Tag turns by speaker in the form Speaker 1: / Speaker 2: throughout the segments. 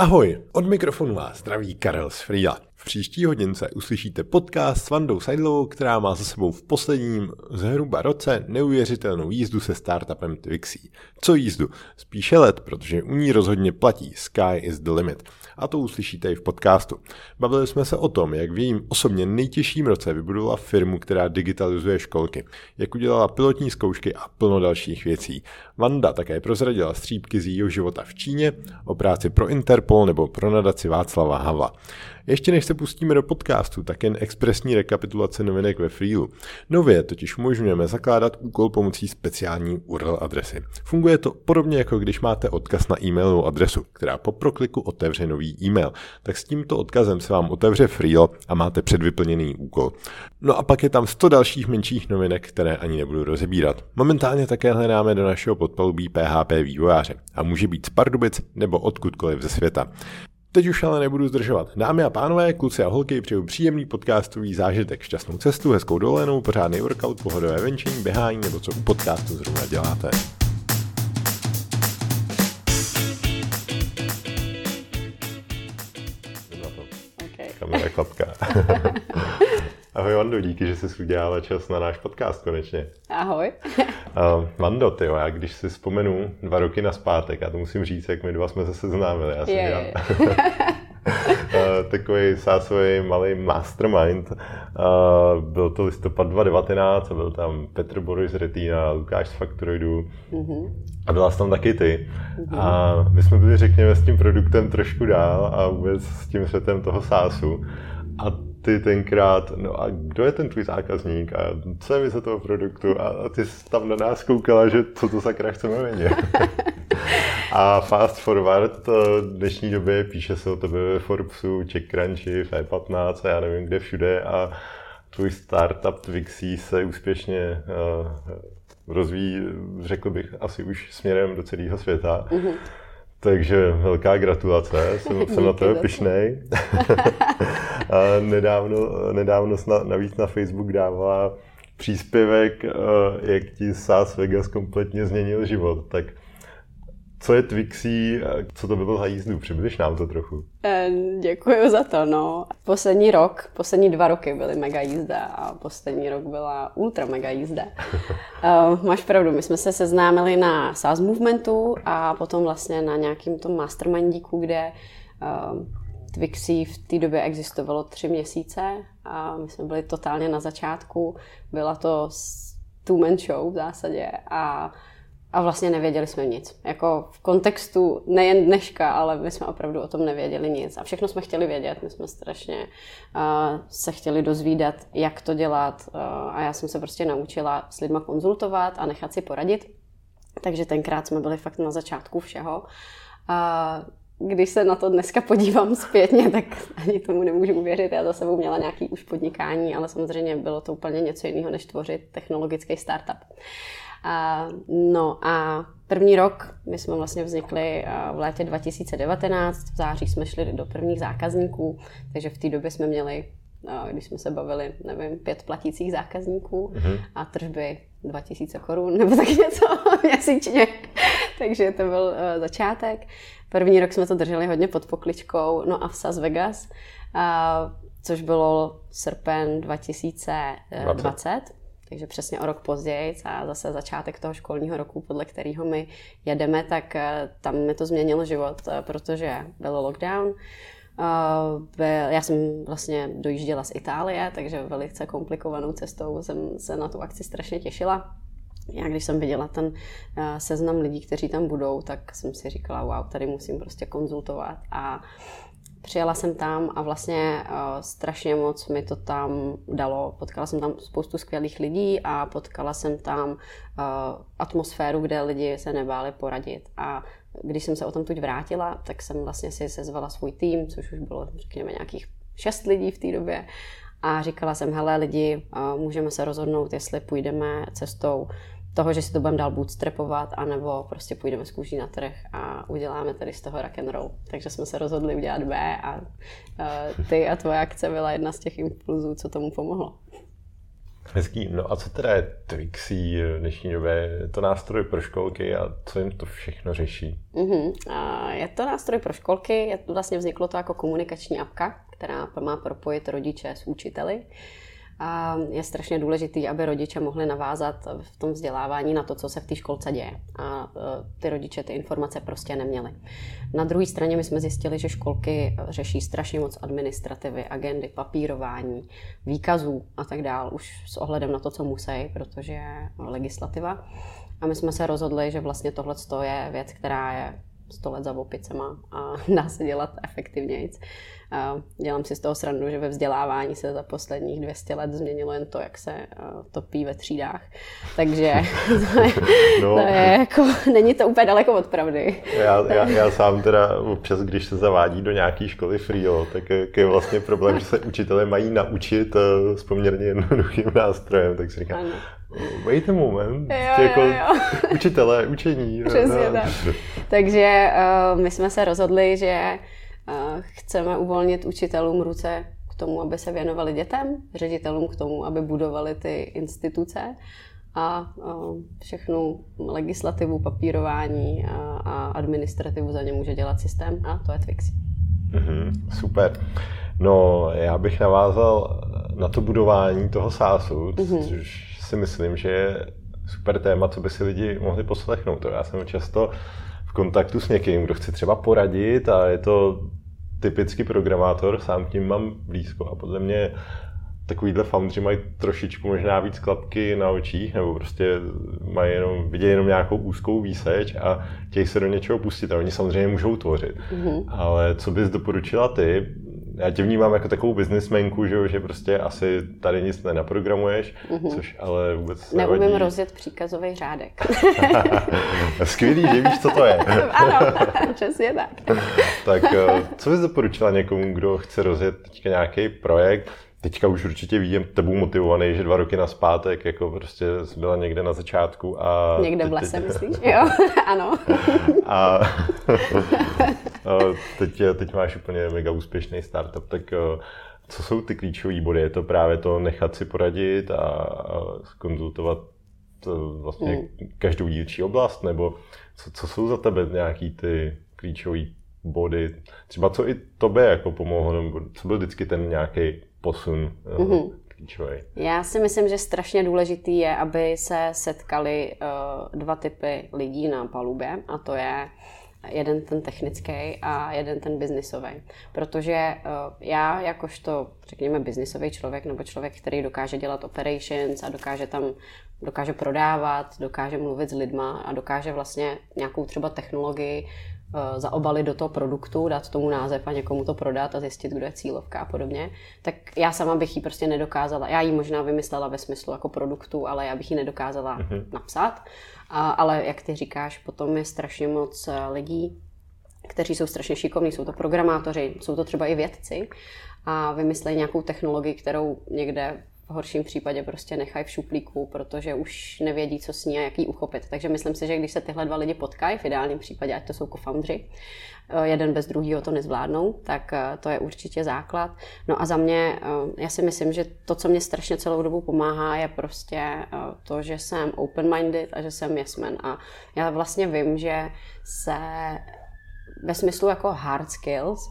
Speaker 1: Ahoj, od mikrofonu vás zdraví Karel z Frýla. V příští hodince uslyšíte podcast s Vandou Seidlovou, která má za sebou v posledním zhruba roce neuvěřitelnou jízdu se startupem Twixy. Co jízdu? Spíše let, protože u ní rozhodně platí Sky is the limit. A to uslyšíte i v podcastu. Bavili jsme se o tom, jak v jejím osobně nejtěžším roce vybudovala firmu, která digitalizuje školky, jak udělala pilotní zkoušky a plno dalších věcí. Vanda také prozradila střípky z jejího života v Číně, o práci pro Interpol nebo pro nadaci Václava Havla. Ještě než se pustíme do podcastu, tak jen expresní rekapitulace novinek ve Freelu. Nově totiž umožňujeme zakládat úkol pomocí speciální URL adresy. Funguje to podobně jako když máte odkaz na e-mailovou adresu, která po prokliku otevře nový e-mail. Tak s tímto odkazem se vám otevře Freelo a máte předvyplněný úkol. No a pak je tam 100 dalších menších novinek, které ani nebudu rozebírat. Momentálně také hledáme do našeho podpalubí PHP vývojáře a může být z Pardubic nebo odkudkoliv ze světa. Teď už ale nebudu zdržovat. Dámy a pánové, kluci a holky, přeju příjemný podcastový zážitek, šťastnou cestu, hezkou dovolenou, pořádný workout, pohodové venčení, běhání nebo co u podcastu zrovna děláte.
Speaker 2: Okay.
Speaker 1: Kamera klapka. Ahoj Vando, díky, že jsi udělala čas na náš podcast konečně.
Speaker 2: Ahoj.
Speaker 1: Uh, Vando, ty já když si vzpomenu dva roky na zpátek, já to musím říct, jak my dva jsme se seznámili. Já jsem
Speaker 2: Je,
Speaker 1: dělal,
Speaker 2: je.
Speaker 1: uh, takový sásový malý mastermind. Uh, byl to listopad 2019 a byl tam Petr Boris Retína, Lukáš z Factoroidu a byla jsi tam taky ty. A my jsme byli, řekněme, s tím produktem trošku dál a vůbec s tím světem toho sásu. A ty tenkrát, no a kdo je ten tvůj zákazník a co je vize toho produktu a ty jsi tam na nás koukala, že co to sakra chceme vědět. a fast forward, to v dnešní době píše se o tebe ve Forbesu, CheckCrunchy, v E15 a já nevím kde všude a tvůj startup Twixy se úspěšně uh, rozvíjí, řekl bych, asi už směrem do celého světa. Mm-hmm. Takže velká gratulace, jsem, jsem na
Speaker 2: to.
Speaker 1: pišnej. a nedávno, nedávno navíc na Facebook dávala příspěvek, eh, jak ti Sas Vegas kompletně změnil život. Tak co je Twixy, a co to by bylo za jízdu? Přibliž nám to trochu.
Speaker 2: Eh, Děkuji za to, no. Poslední rok, poslední dva roky byly mega jízda a poslední rok byla ultra mega jízda. Uh, máš pravdu, my jsme se seznámili na SaaS Movementu a potom vlastně na nějakým tom mastermindíku, kde uh, Twixy v té době existovalo tři měsíce a my jsme byli totálně na začátku. Byla to two-man show v zásadě a a vlastně nevěděli jsme nic. Jako v kontextu nejen dneška, ale my jsme opravdu o tom nevěděli nic. A všechno jsme chtěli vědět. My jsme strašně uh, se chtěli dozvídat, jak to dělat. Uh, a já jsem se prostě naučila s lidma konzultovat a nechat si poradit. Takže tenkrát jsme byli fakt na začátku všeho. A když se na to dneska podívám zpětně, tak ani tomu nemůžu uvěřit. Já za sebou měla nějaký už podnikání, ale samozřejmě bylo to úplně něco jiného, než tvořit technologický startup. A, no a první rok, my jsme vlastně vznikli v létě 2019, v září jsme šli do prvních zákazníků, takže v té době jsme měli, když jsme se bavili, nevím, pět platících zákazníků a tržby 2000 korun nebo tak něco měsíčně. takže to byl uh, začátek. První rok jsme to drželi hodně pod pokličkou, no a v Sas Vegas, a, což bylo srpen 2020 takže přesně o rok později a zase začátek toho školního roku, podle kterého my jedeme, tak eh, tam mi to změnilo život, eh, protože byl lockdown. Byl- já jsem vlastně dojížděla z Itálie, takže velice komplikovanou cestou jsem se na tu akci strašně těšila. Já když jsem viděla ten seznam lidí, kteří tam budou, tak jsem si říkala, wow, tady musím prostě konzultovat a Přijela jsem tam a vlastně uh, strašně moc mi to tam dalo. Potkala jsem tam spoustu skvělých lidí a potkala jsem tam uh, atmosféru, kde lidi se nebáli poradit. A když jsem se o tom tuď vrátila, tak jsem vlastně si sezvala svůj tým, což už bylo, řekněme, nějakých šest lidí v té době. A říkala jsem, hele lidi, uh, můžeme se rozhodnout, jestli půjdeme cestou toho, že si to budeme dál bootstrapovat, anebo prostě půjdeme z kůží na trh a uděláme tady z toho rock and roll. Takže jsme se rozhodli udělat B a uh, ty a tvoje akce byla jedna z těch impulzů, co tomu pomohlo.
Speaker 1: Hezký. No a co teda je Twixy v dnešní době? Je to nástroj pro školky a co jim to všechno řeší?
Speaker 2: Mm-hmm. Je to nástroj pro školky, je, vlastně vzniklo to jako komunikační apka, která má propojit rodiče s učiteli. A je strašně důležité, aby rodiče mohli navázat v tom vzdělávání na to, co se v té školce děje. A e, ty rodiče ty informace prostě neměli. Na druhé straně my jsme zjistili, že školky řeší strašně moc administrativy, agendy, papírování, výkazů a tak dál, už s ohledem na to, co musí, protože je legislativa. A my jsme se rozhodli, že vlastně tohle je věc, která je 100 let za opicema a dá se dělat efektivnějc. Dělám si z toho srandu, že ve vzdělávání se za posledních 200 let změnilo jen to, jak se topí ve třídách. Takže to je, no. to je jako, není to úplně daleko od pravdy.
Speaker 1: Já, já, já sám teda občas, když se zavádí do nějaké školy Frio, tak je vlastně problém, že se učitelé mají naučit eh, s poměrně jednoduchým nástrojem, tak si říkám, ano. Wait a moment.
Speaker 2: Jo, jako jo, jo.
Speaker 1: Učitelé, učení.
Speaker 2: Přesně no. tak. Takže uh, my jsme se rozhodli, že Chceme uvolnit učitelům ruce k tomu, aby se věnovali dětem, ředitelům k tomu, aby budovali ty instituce a všechnu legislativu, papírování a administrativu za ně může dělat systém a to je Twixy.
Speaker 1: Mm-hmm, super. No, já bych navázal na to budování toho SaaSu, mm-hmm. což si myslím, že je super téma, co by si lidi mohli poslechnout. Já jsem často v kontaktu s někým, kdo chce třeba poradit a je to typický programátor, sám tím mám blízko a podle mě takovýhle foundři mají trošičku možná víc klapky na očích, nebo prostě mají jenom, vidějí jenom nějakou úzkou výseč a chtějí se do něčeho pustit a oni samozřejmě můžou tvořit. Mm-hmm. Ale co bys doporučila ty, já tě vnímám jako takovou biznismenku, že, že prostě asi tady nic nenaprogramuješ, mm-hmm. což ale vůbec
Speaker 2: Neumím nevadí. rozjet příkazový řádek.
Speaker 1: Skvělý, že víš, co to je.
Speaker 2: ano, přesně tak.
Speaker 1: tak eh, co bys doporučila někomu, kdo chce rozjet teďka nějaký projekt, teďka už určitě vidím tebou motivovaný, že dva roky na zpátek, jako prostě jsi byla někde na začátku a...
Speaker 2: Někde v lese, teď... myslíš? Jo, ano.
Speaker 1: a, a teď, teď máš úplně mega úspěšný startup, tak eh, co jsou ty klíčové body? Je to právě to nechat si poradit a, konzultovat vlastně hmm. každou dílčí oblast, nebo co, co jsou za tebe nějaký ty klíčové body? Třeba co i tobě jako pomohlo, nebo co byl vždycky ten nějaký posun mm-hmm. klíčový.
Speaker 2: Já si myslím, že strašně důležitý je, aby se setkali uh, dva typy lidí na palubě a to je jeden ten technický a jeden ten biznisový. Protože uh, já jakožto, řekněme, biznisový člověk nebo člověk, který dokáže dělat operations a dokáže tam dokáže prodávat, dokáže mluvit s lidma a dokáže vlastně nějakou třeba technologii Eh, zaobalit do toho produktu, dát tomu název a někomu to prodat a zjistit, kdo je cílovka a podobně, tak já sama bych ji prostě nedokázala. Já ji možná vymyslela ve smyslu jako produktu, ale já bych ji nedokázala mm-hmm. napsat. A, ale jak ty říkáš, potom je strašně moc eh, lidí, kteří jsou strašně šikovní, jsou to programátoři, jsou to třeba i vědci a vymyslejí nějakou technologii, kterou někde v horším případě prostě nechají v šuplíku, protože už nevědí, co s ní a jak ji uchopit. Takže myslím si, že když se tyhle dva lidi potkají, v ideálním případě, ať to jsou co-foundři, eh, jeden bez druhého to nezvládnou, tak eh, to je určitě základ. No a za mě, eh, já si myslím, že to, co mě strašně celou dobu pomáhá, je prostě to, že jsem open-minded a že jsem yes man. A já vlastně vím, že se ve smyslu jako hard skills,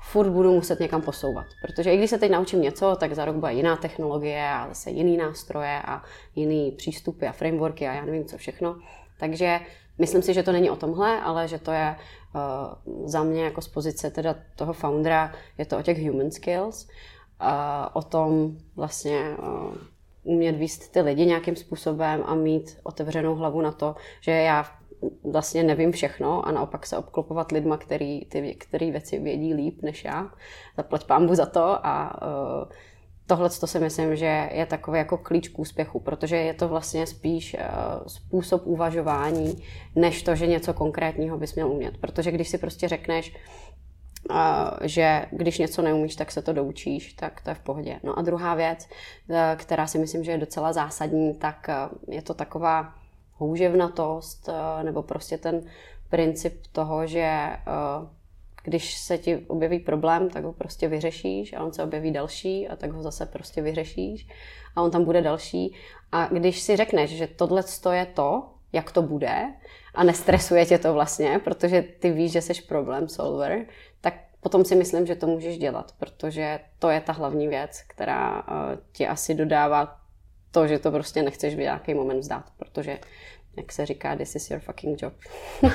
Speaker 2: furt budu muset někam posouvat. Protože i když se teď naučím něco, tak za rok bude jiná technologie a zase jiný nástroje a jiný přístupy a frameworky a já nevím co všechno. Takže myslím si, že to není o tomhle, ale že to je uh, za mě jako z pozice teda toho foundera, je to o těch human skills, uh, o tom vlastně uh, umět výst ty lidi nějakým způsobem a mít otevřenou hlavu na to, že já vlastně nevím všechno a naopak se obklopovat lidma, který ty který věci vědí líp než já. Zaplať pámbu za to a uh, tohle to si myslím, že je takový jako klíč k úspěchu, protože je to vlastně spíš uh, způsob uvažování, než to, že něco konkrétního bys měl umět. Protože když si prostě řekneš, uh, že když něco neumíš, tak se to doučíš, tak to je v pohodě. No a druhá věc, která si myslím, že je docela zásadní, tak je to taková houževnatost, eh, nebo prostě ten princip toho, že eh, když se ti objeví problém, tak ho prostě vyřešíš a on se objeví další a tak ho zase prostě vyřešíš a on tam bude další. A když si řekneš, že tohle je to, jak to bude a nestresuje tě to vlastně, protože ty víš, že jsi problém solver, tak potom si myslím, že to můžeš dělat, protože to je ta hlavní věc, která uh, ti asi dodává to, že to prostě nechceš v nějaký moment vzdát, protože, jak se říká, this is your fucking job.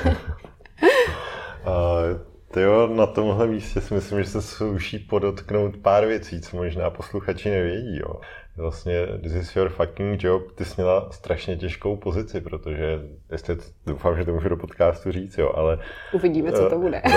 Speaker 1: ty jo, na tomhle místě si myslím, že se sluší podotknout pár věcí, co možná posluchači nevědí. Jo vlastně this is your fucking job, ty jsi měla strašně těžkou pozici, protože jestli, doufám, že to můžu do podcastu říct, jo, ale...
Speaker 2: Uvidíme, co to eh, bude.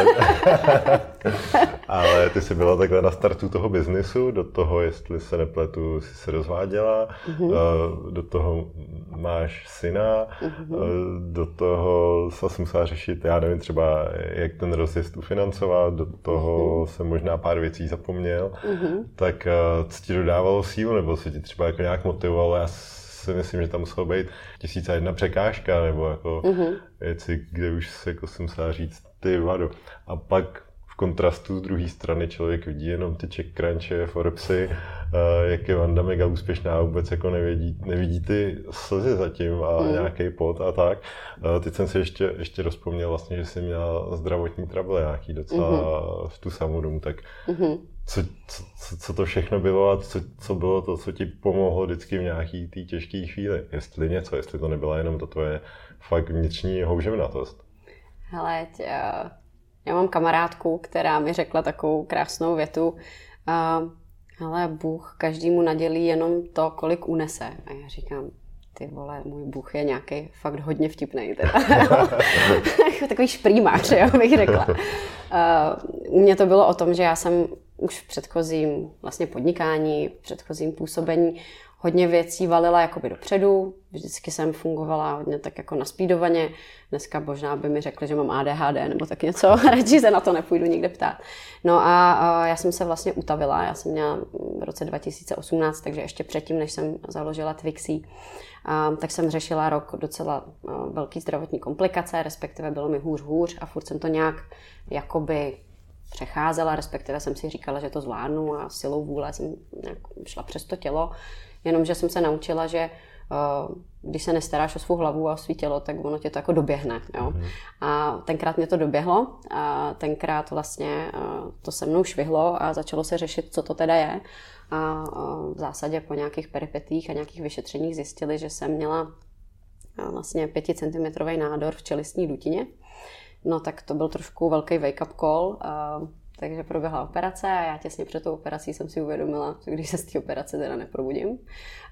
Speaker 1: ale ty jsi byla takhle na startu toho biznisu, do toho, jestli se nepletu, jsi se rozváděla, mm-hmm. do toho máš syna, mm-hmm. do toho se musela řešit, já nevím, třeba jak ten rozjezd ufinancovat, do toho mm-hmm. jsem možná pár věcí zapomněl, mm-hmm. tak co ti dodávalo sílu, nebo si ti třeba jako nějak motivovalo, já si myslím, že tam muselo být tisíce jedna překážka, nebo jako mm-hmm. věci, kde už se jako jsem musela říct, ty vado. A pak v kontrastu z druhé strany člověk vidí jenom ty Czech Crunche, Forbesy, jak je Vanda mega úspěšná, vůbec jako nevidí, nevidí ty slzy zatím a mm. nějaký pot a tak. Teď jsem si ještě, ještě rozpomněl vlastně, že jsi měla zdravotní trable nějaký docela mm-hmm. v tu samou domu, tak mm-hmm co, co, co to všechno bylo a co, co bylo to, co ti pomohlo vždycky v nějaký té těžké chvíli. Jestli něco, jestli to nebyla jenom to tvoje fakt vnitřní houževnatost.
Speaker 2: Hele, tě, já mám kamarádku, která mi řekla takovou krásnou větu, uh, ale Bůh každému nadělí jenom to, kolik unese. A já říkám, ty vole, můj Bůh je nějaký fakt hodně vtipný. Takový šprýmář, jo, bych řekla. Uh, u mě to bylo o tom, že já jsem už v předchozím vlastně podnikání, v předchozím působení hodně věcí valila jakoby dopředu. Vždycky jsem fungovala hodně tak jako naspídovaně. Dneska možná by mi řekli, že mám ADHD nebo tak něco. Radši se na to nepůjdu nikde ptát. No a, já jsem se vlastně utavila. Já jsem měla v roce 2018, takže ještě předtím, než jsem založila Twixy, tak jsem řešila rok docela velký zdravotní komplikace, respektive bylo mi hůř hůř a furt jsem to nějak jakoby přecházela, respektive jsem si říkala, že to zvládnu a silou vůle jsem šla přes to tělo, jenomže jsem se naučila, že eh, když se nestaráš o svou hlavu a o svý tělo, tak ono tě to jako doběhne. Jo? Mm. A tenkrát mě to doběhlo a tenkrát vlastně eh, to se mnou švihlo a začalo se řešit, co to teda je. A eh, v zásadě po nějakých peripetích a nějakých vyšetřeních zjistili, že jsem měla vlastně 5 cm nádor v čelistní dutině No tak to byl trošku velký wake-up call, uh, takže proběhla operace a já těsně před tou operací jsem si uvědomila, že když se z té operace teda neprobudím,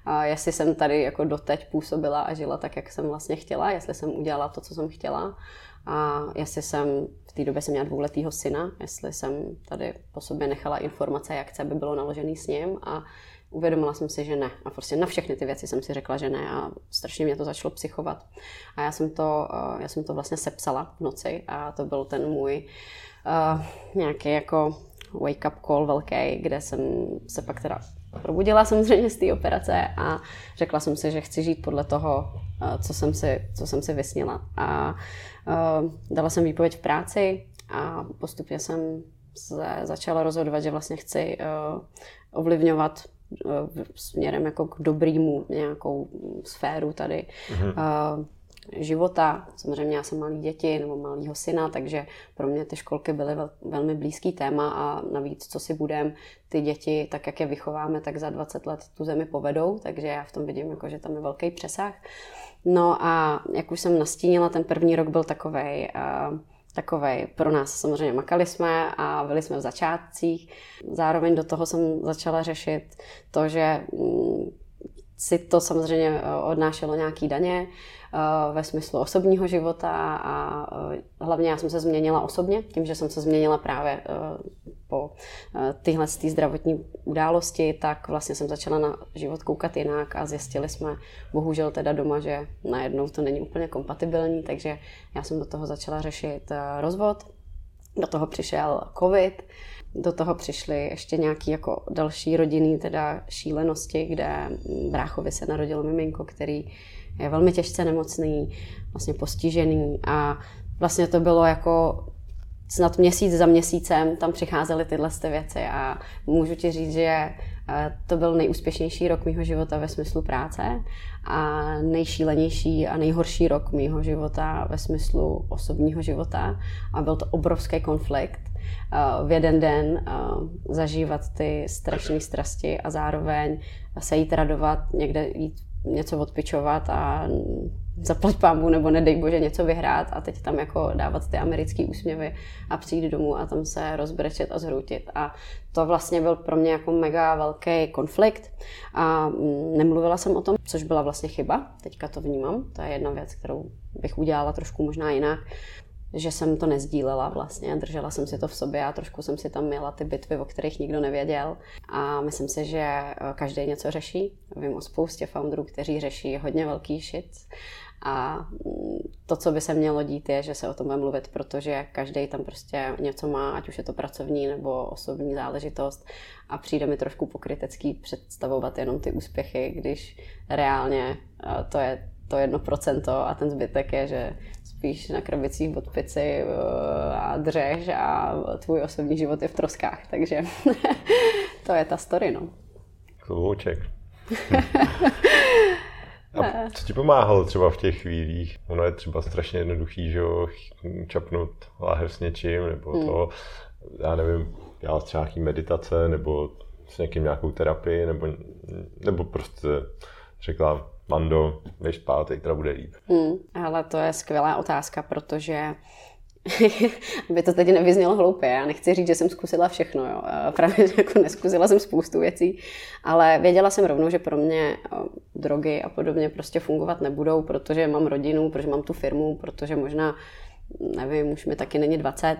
Speaker 2: a jestli jsem tady jako doteď působila a žila tak, jak jsem vlastně chtěla, jestli jsem udělala to, co jsem chtěla a jestli jsem, v té době jsem měla dvouletýho syna, jestli jsem tady po sobě nechala informace, jak chce, aby bylo naložený s ním a uvědomila jsem si, že ne. A prostě na všechny ty věci jsem si řekla, že ne a strašně mě to začalo psychovat. A já jsem to, eh, já jsem to vlastně sepsala v noci a to byl ten můj uh, nějaký jako wake-up call velký, kde jsem se pak teda probudila samozřejmě z té operace a řekla jsem si, že chci žít podle toho, eh, co jsem si, co jsem si vysnila. A uh, dala jsem výpověď v práci a postupně jsem se začala rozhodovat, že vlastně chci uh, ovlivňovat směrem jako k dobrýmu nějakou sféru tady mm-hmm. života. Samozřejmě já jsem malý děti nebo malýho syna, takže pro mě ty školky byly vel, velmi blízký téma a navíc, co si budem, ty děti, tak jak je vychováme, tak za 20 let tu zemi povedou, takže já v tom vidím, jako, že tam je velký přesah. No a jak už jsem nastínila, ten první rok byl takovej uh, takovej pro nás samozřejmě makali jsme a byli jsme v začátcích. Zároveň do toho jsem začala řešit to, že mm, si to samozřejmě eh, odnášelo nějaký daně eh, ve smyslu osobního života a eh, hlavně já jsem se změnila osobně, tím, že jsem se změnila právě po tyhle ty zdravotní události, tak vlastně jsem začala na život koukat jinak a zjistili jsme bohužel teda doma, že najednou to není úplně kompatibilní, takže já jsem do toho začala řešit rozvod, do toho přišel covid, do toho přišly ještě nějaký jako další rodinný teda šílenosti, kde bráchovi se narodilo miminko, který je velmi těžce nemocný, vlastně postižený a vlastně to bylo jako snad měsíc za měsícem tam přicházely tyhle ty věci a můžu ti říct, že to byl nejúspěšnější rok mého života ve smyslu práce a nejšílenější a nejhorší rok mého života ve smyslu osobního života a byl to obrovský konflikt v jeden den zažívat ty strašné strasti a zároveň se jít radovat, někde jít něco odpičovat a zaplať pámbu nebo nedej bože něco vyhrát a teď tam jako dávat ty americké úsměvy a přijít domů a tam se rozbrečet a zhroutit. A to vlastně byl pro mě jako mega velký konflikt a mm, nemluvila jsem o tom, což byla vlastně chyba. Teďka to vnímám. To je jedna věc, kterou bych udělala trošku možná jinak že jsem to nezdílela vlastně, držela jsem si to v sobě a trošku jsem si tam měla ty bitvy, o kterých nikdo nevěděl. A myslím si, že eh, každý něco řeší. Vím o spoustě founderů, kteří řeší hodně velký shit. A mm, to, co by se mělo dít, je, že se o tom bude mluvit, protože každý tam prostě něco má, ať už je to pracovní nebo osobní záležitost. A přijde mi trošku pokrytecký představovat jenom ty úspěchy, když reálně eh, to je to jedno procento a ten zbytek je, že spíš na krabicích od pici eh, a dřeš a tvůj osobní život je v troskách, takže to je ta story, no.
Speaker 1: Klobouček. A co ti pomáhalo třeba v těch chvílích? Ono je třeba strašně jednoduchý, že jo, čapnout láhev s něčím, nebo hmm. to, já nevím, dělat třeba nějaký meditace, nebo s někým nějakou terapii, nebo, nebo prostě řekla, Mando, běž spát, teda bude líp.
Speaker 2: Hmm, ale to je skvělá otázka, protože aby to teď nevyznělo hloupě. Já nechci říct, že jsem zkusila všechno. Jo. Právě jako neskusila jsem spoustu věcí, ale věděla jsem rovnou, že pro mě drogy a podobně prostě fungovat nebudou, protože mám rodinu, protože mám tu firmu, protože možná nevím, už mi taky není 20.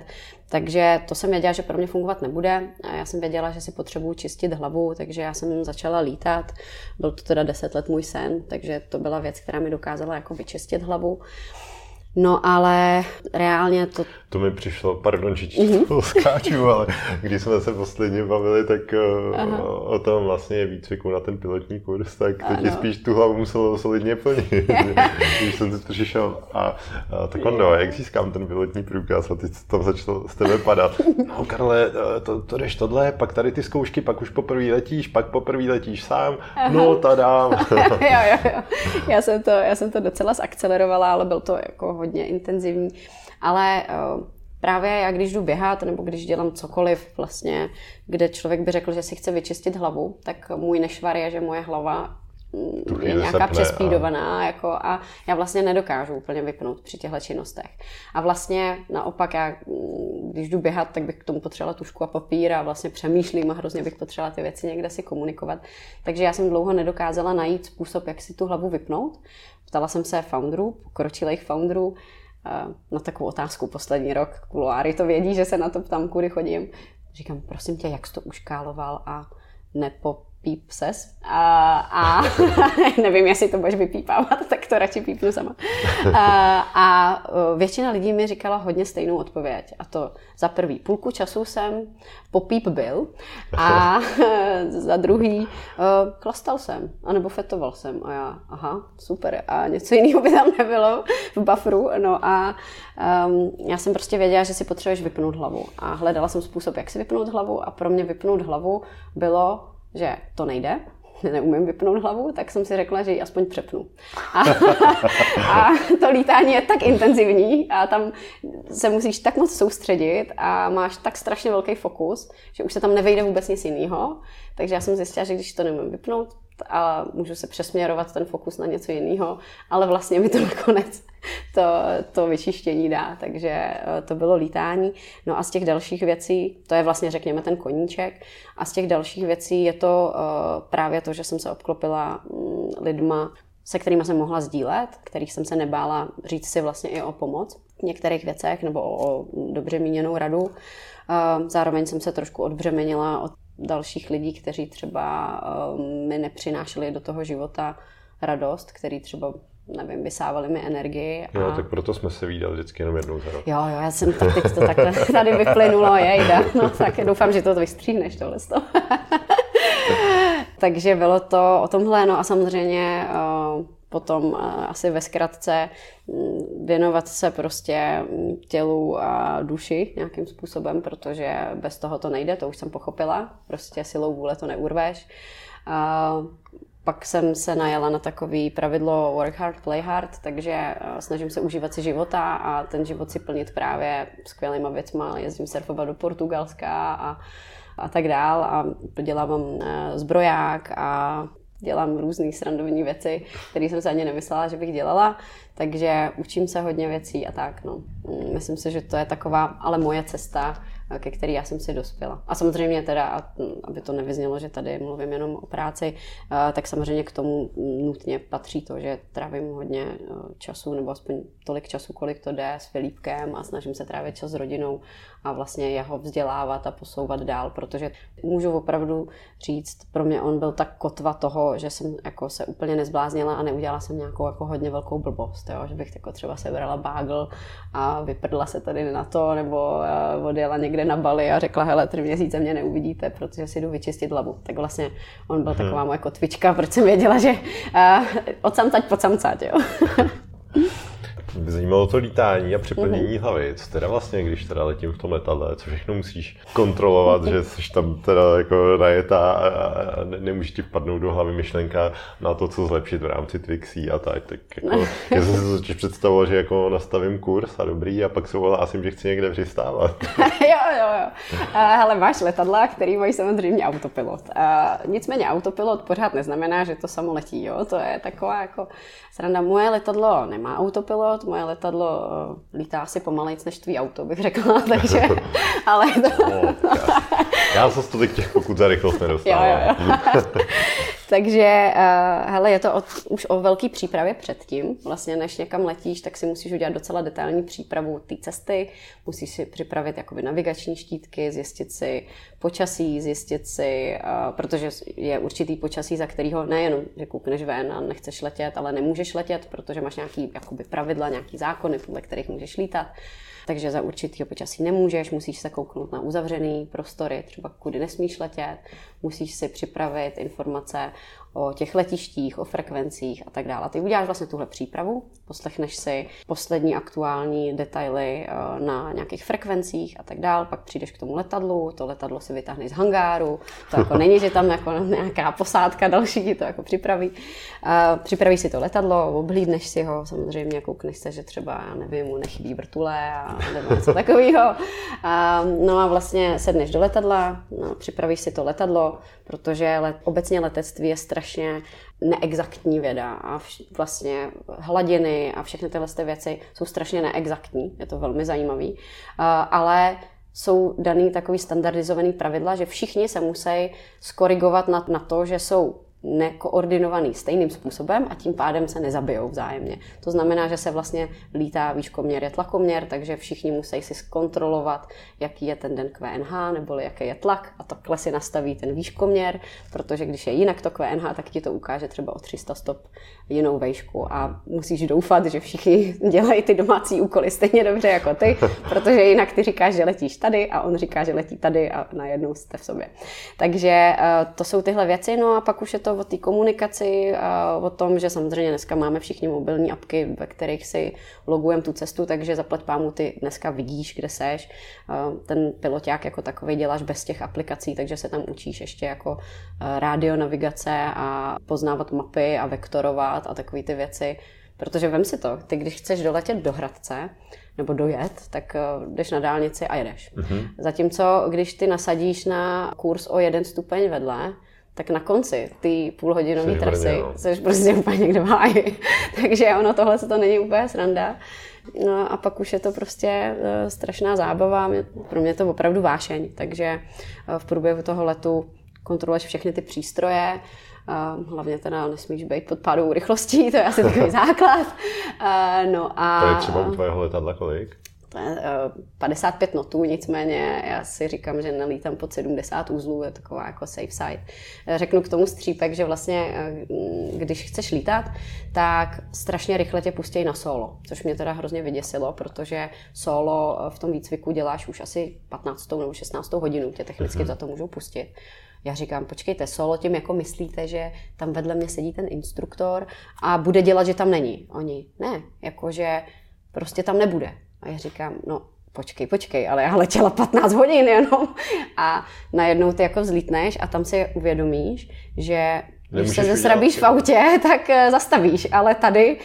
Speaker 2: Takže to jsem věděla, že pro mě fungovat nebude. A já jsem věděla, že si potřebuji čistit hlavu, takže já jsem začala lítat. Byl to teda 10 let můj sen, takže to byla věc, která mi dokázala jako vyčistit hlavu. No ale reálně to...
Speaker 1: To mi přišlo, pardon, že mm-hmm. skáču, ale když jsme se posledně bavili, tak eh, Aha. o tom vlastně výcviku na ten pilotní kurz, tak to ti spíš tu hlavu muselo solidně plnit. když jsem si přišel a, a tak on, no, jak získám ten pilotní průkaz a teď tam začalo z tebe padat. No Karle, eh, to, to jdeš tohle, pak tady ty zkoušky, pak už poprvé letíš, pak poprvé letíš sám, Aha. no tadám.
Speaker 2: jo, jo, jo. Já jsem, to, já jsem to docela zakcelerovala, ale byl to jako hodně intenzivní. Ale eh, právě já, když jdu běhat nebo když dělám cokoliv vlastně, kde člověk by řekl, že si chce vyčistit hlavu, tak můj nešvar je, že moje hlava mm, je nějaká přespídovaná a... Jako, a já vlastně nedokážu úplně vypnout při těchto činnostech. A vlastně naopak já, mm, když jdu běhat, tak bych k tomu potřebovala tušku a papír a vlastně přemýšlím a hrozně bych potřebovala ty věci někde si komunikovat. Takže já jsem dlouho nedokázala najít způsob, jak si tu hlavu vypnout. Ptala jsem se founderů, pokročilých founderů, na takovou otázku poslední rok. Kuloáry to vědí, že se na to ptám, kudy chodím. Říkám, prosím tě, jak jsi to uškáloval a nepo, píp ses a, a nevím, jestli to budeš vypípávat, tak to radši pípnu sama. A, a většina lidí mi říkala hodně stejnou odpověď. A to za prvý půlku času jsem po píp byl a za druhý klastal jsem, anebo fetoval jsem. A já, aha, super. A něco jiného by tam nebylo v bufferu, no a um, já jsem prostě věděla, že si potřebuješ vypnout hlavu. A hledala jsem způsob, jak si vypnout hlavu a pro mě vypnout hlavu bylo že to nejde, neumím vypnout hlavu, tak jsem si řekla, že ji aspoň přepnu. A, a to lítání je tak intenzivní a tam se musíš tak moc soustředit a máš tak strašně velký fokus, že už se tam nevejde vůbec nic jiného. Takže já jsem zjistila, že když to nemůžu vypnout, a můžu se přesměrovat ten fokus na něco jiného, ale vlastně mi to nakonec to, to vyčištění dá, takže eh, to bylo lítání. No a z těch dalších věcí, to je vlastně řekněme ten koníček, a z těch dalších věcí je to uh, právě to, že jsem se obklopila um, lidma, se kterými jsem mohla sdílet, kterých jsem se nebála říct si vlastně i o pomoc v některých věcech nebo o, o dobře míněnou radu. Uh, zároveň jsem se trošku odbřemenila od dalších lidí, kteří třeba um, mi nepřinášeli do toho života radost, který třeba nevím, vysávali mi energii.
Speaker 1: A... Jo, tak proto jsme se viděli vždycky jenom jednou za rok.
Speaker 2: Jo, jo, já jsem to teď to takhle tady vyplynulo, jejda. No tak doufám, že to vystříhneš tohle. Takže bylo to o tomhle, no a samozřejmě uh, potom asi ve zkratce mm, věnovat se prostě mm, tělu a duši nějakým způsobem, protože bez toho to nejde, to už jsem pochopila, prostě silou vůle to neurveš. A pak jsem se najela na takový pravidlo work hard, play hard, takže snažím se užívat si života a ten život si plnit právě skvělýma věcma. Jezdím surfovat do Portugalska a, a tak dál a dělám zbroják a dělám různé srandovní věci, které jsem se ani nemyslela, že bych dělala, takže učím se hodně věcí a tak. No. Myslím si, že to je taková ale moje cesta, ke který já jsem si dospěla. A samozřejmě teda, aby to nevyznělo, že tady mluvím jenom o práci, tak samozřejmě k tomu nutně patří to, že trávím hodně eh, času, nebo aspoň tolik času, kolik to jde s Filipkem a snažím se trávit čas s rodinou a vlastně jeho vzdělávat a posouvat dál, protože můžu opravdu říct, pro mě on byl tak kotva toho, že jsem jako se úplně nezbláznila a neudělala jsem nějakou jako hodně velkou blbost, jo? že bych jako třeba sebrala bágl a vyprdla se tady na to, nebo uh, odjela někde na Bali a řekla, hele, tři měsíce mě neuvidíte, protože si jdu vyčistit hlavu. Tak vlastně on byl hmm. taková moje kotvička, proč jsem věděla, že uh, od samcať po samcať, jo.
Speaker 1: Mě by zajímalo to lítání a přeplnění mm-hmm. hlavy. Co teda vlastně, když teda letím v tom letadle, co všechno musíš kontrolovat, že jsi tam teda jako najetá a nemůže ti vpadnout do hlavy myšlenka na to, co zlepšit v rámci Twixí a tak. tak jako, já jsem si totiž představoval, že jako nastavím kurz a dobrý a pak se ohlásím, že chci někde přistávat.
Speaker 2: jo, jo, jo. hele, máš letadla, který mají samozřejmě autopilot. Uh, nicméně autopilot pořád neznamená, že to samo letí, jo. To je taková jako sranda. Moje letadlo nemá autopilot, pilot, moje letadlo eh, lítá asi pomalejc než tvý auto, bych řekla, takže, ale to...
Speaker 1: no, já, já se tolik těch pokud za rychlost nedostávám. Jo, jo, jo.
Speaker 2: takže, uh, hele, je to o, už o velký přípravě předtím. Vlastně, než někam letíš, tak si musíš udělat docela detailní přípravu té cesty. Musíš si připravit jakoby navigační štítky, zjistit si počasí, zjistit si, uh, protože je určitý počasí, za kterého nejenom, že koukneš ven a nechceš letět, ale nemůžeš letět, protože máš nějaký jakoby pravidla, nějaký zákony, podle kterých můžeš lítat takže za určitýho počasí nemůžeš, musíš se kouknout na uzavřený prostory, třeba kudy nesmíš letět, musíš si připravit informace o těch letištích, o frekvencích a tak dále. Ty uděláš vlastně tuhle přípravu, poslechneš si poslední aktuální detaily eh, na nějakých frekvencích a tak dále, pak přijdeš k tomu letadlu, to letadlo si vytáhneš z hangáru, to jako není, že tam jako nějaká posádka další to jako připraví. Eh, připravíš si to letadlo, oblídneš si ho, samozřejmě koukneš se, že třeba, já nevím, mu nechybí vrtule a nebo něco takového. No a vlastně sedneš do letadla, no, připravíš si to letadlo, protože let, obecně letectví je strašně neexaktní věda a vš, vlastně hladiny a všechny tyhle věci jsou strašně neexaktní, je to velmi zajímavý, ale jsou daný takový standardizovaný pravidla, že všichni se musí skorigovat na, na to, že jsou nekoordinovaný stejným způsobem a tím pádem se nezabijou vzájemně. To znamená, že se vlastně lítá výškoměr je tlakoměr, takže všichni musí si zkontrolovat, jaký je ten den QNH nebo jaký je tlak a takhle si nastaví ten výškoměr, protože když je jinak to QNH, tak ti to ukáže třeba o 300 stop jinou vejšku a musíš doufat, že všichni dělají ty domácí úkoly stejně dobře jako ty, protože jinak ty říkáš, že letíš tady a on říká, že letí tady a najednou jste v sobě. Takže eh, to jsou tyhle věci, no a pak už je to o té komunikaci, a o tom, že samozřejmě dneska máme všichni mobilní apky, ve kterých si logujeme tu cestu, takže zaplať pámu ty dneska vidíš, kde seš. Ten piloták jako takový děláš bez těch aplikací, takže se tam učíš ještě jako rádio navigace a poznávat mapy a vektorovat a takové ty věci. Protože vem si to, ty když chceš doletět do Hradce, nebo dojet, tak jdeš na dálnici a jedeš. Mm-hmm. Zatímco, když ty nasadíš na kurz o jeden stupeň vedle, tak na konci ty půlhodinové trasy no. jsi prostě úplně někde v háji. Takže ono tohle se to není úplně sranda. No a pak už je to prostě uh, strašná zábava, pro mě je to opravdu vášeň, takže uh, v průběhu toho letu kontroluješ všechny ty přístroje, uh, hlavně teda nesmíš být pod pádovou rychlostí, to je asi takový základ. No a...
Speaker 1: To je třeba u tvého letadla kolik?
Speaker 2: To je 55 notů, nicméně já si říkám, že nelítám pod 70 uzlů, je taková jako safe side. Řeknu k tomu střípek, že vlastně, když chceš lítat, tak strašně rychle tě pustí na solo, což mě teda hrozně vyděsilo, protože solo v tom výcviku děláš už asi 15 nebo 16 hodinu, tě technicky mm-hmm. za to můžou pustit. Já říkám, počkejte, solo tím jako myslíte, že tam vedle mě sedí ten instruktor a bude dělat, že tam není. Oni, ne, jakože prostě tam nebude. A já říkám, no počkej, počkej, ale já letěla 15 hodin jenom. A najednou ty jako vzlítneš a tam si uvědomíš, že když se zesrabíš v autě, tak eh, zastavíš, ale tady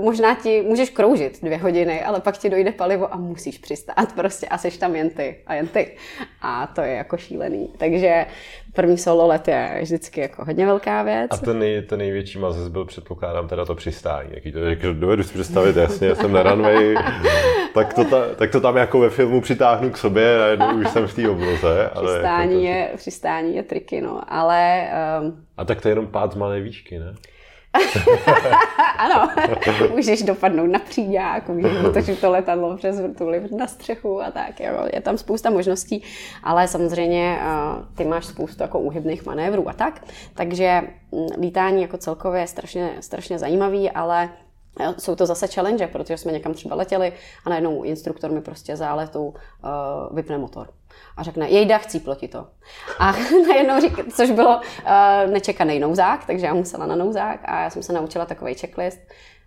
Speaker 2: možná ti můžeš kroužit dvě hodiny, ale pak ti dojde palivo a musíš přistát prostě a seš tam jen ty a jen ty. A to je jako šílený. Takže první solo let je vždycky jako hodně velká věc.
Speaker 1: A ten, nej, ten největší mazec byl, předpokládám, teda to přistání. Jaký to, jak dovedu si představit, jasně, já jsem na runway, tak to, ta, tak to tam jako ve filmu přitáhnu k sobě a jednou už jsem v té obloze.
Speaker 2: Ale přistání, jako to... je, přistání je triky, no, ale... Um...
Speaker 1: A tak to je jenom pád z malé výšky, ne?
Speaker 2: ano, můžeš dopadnout na příďák, můžeš otočit to letadlo přes vrtuli na střechu a tak. Jo. Je tam spousta možností, ale samozřejmě uh, ty máš spoustu jako úhybných manévrů a tak. Takže mm, lítání jako celkově je strašně, strašně zajímavý, ale jsou to zase challenge, protože jsme někam třeba letěli a najednou instruktor mi prostě záletu uh, vypne motor a řekne, jejda, chcíplo ti to. A najednou řík, což bylo uh, nečekaný nouzák, takže já musela na nouzák a já jsem se naučila takový checklist.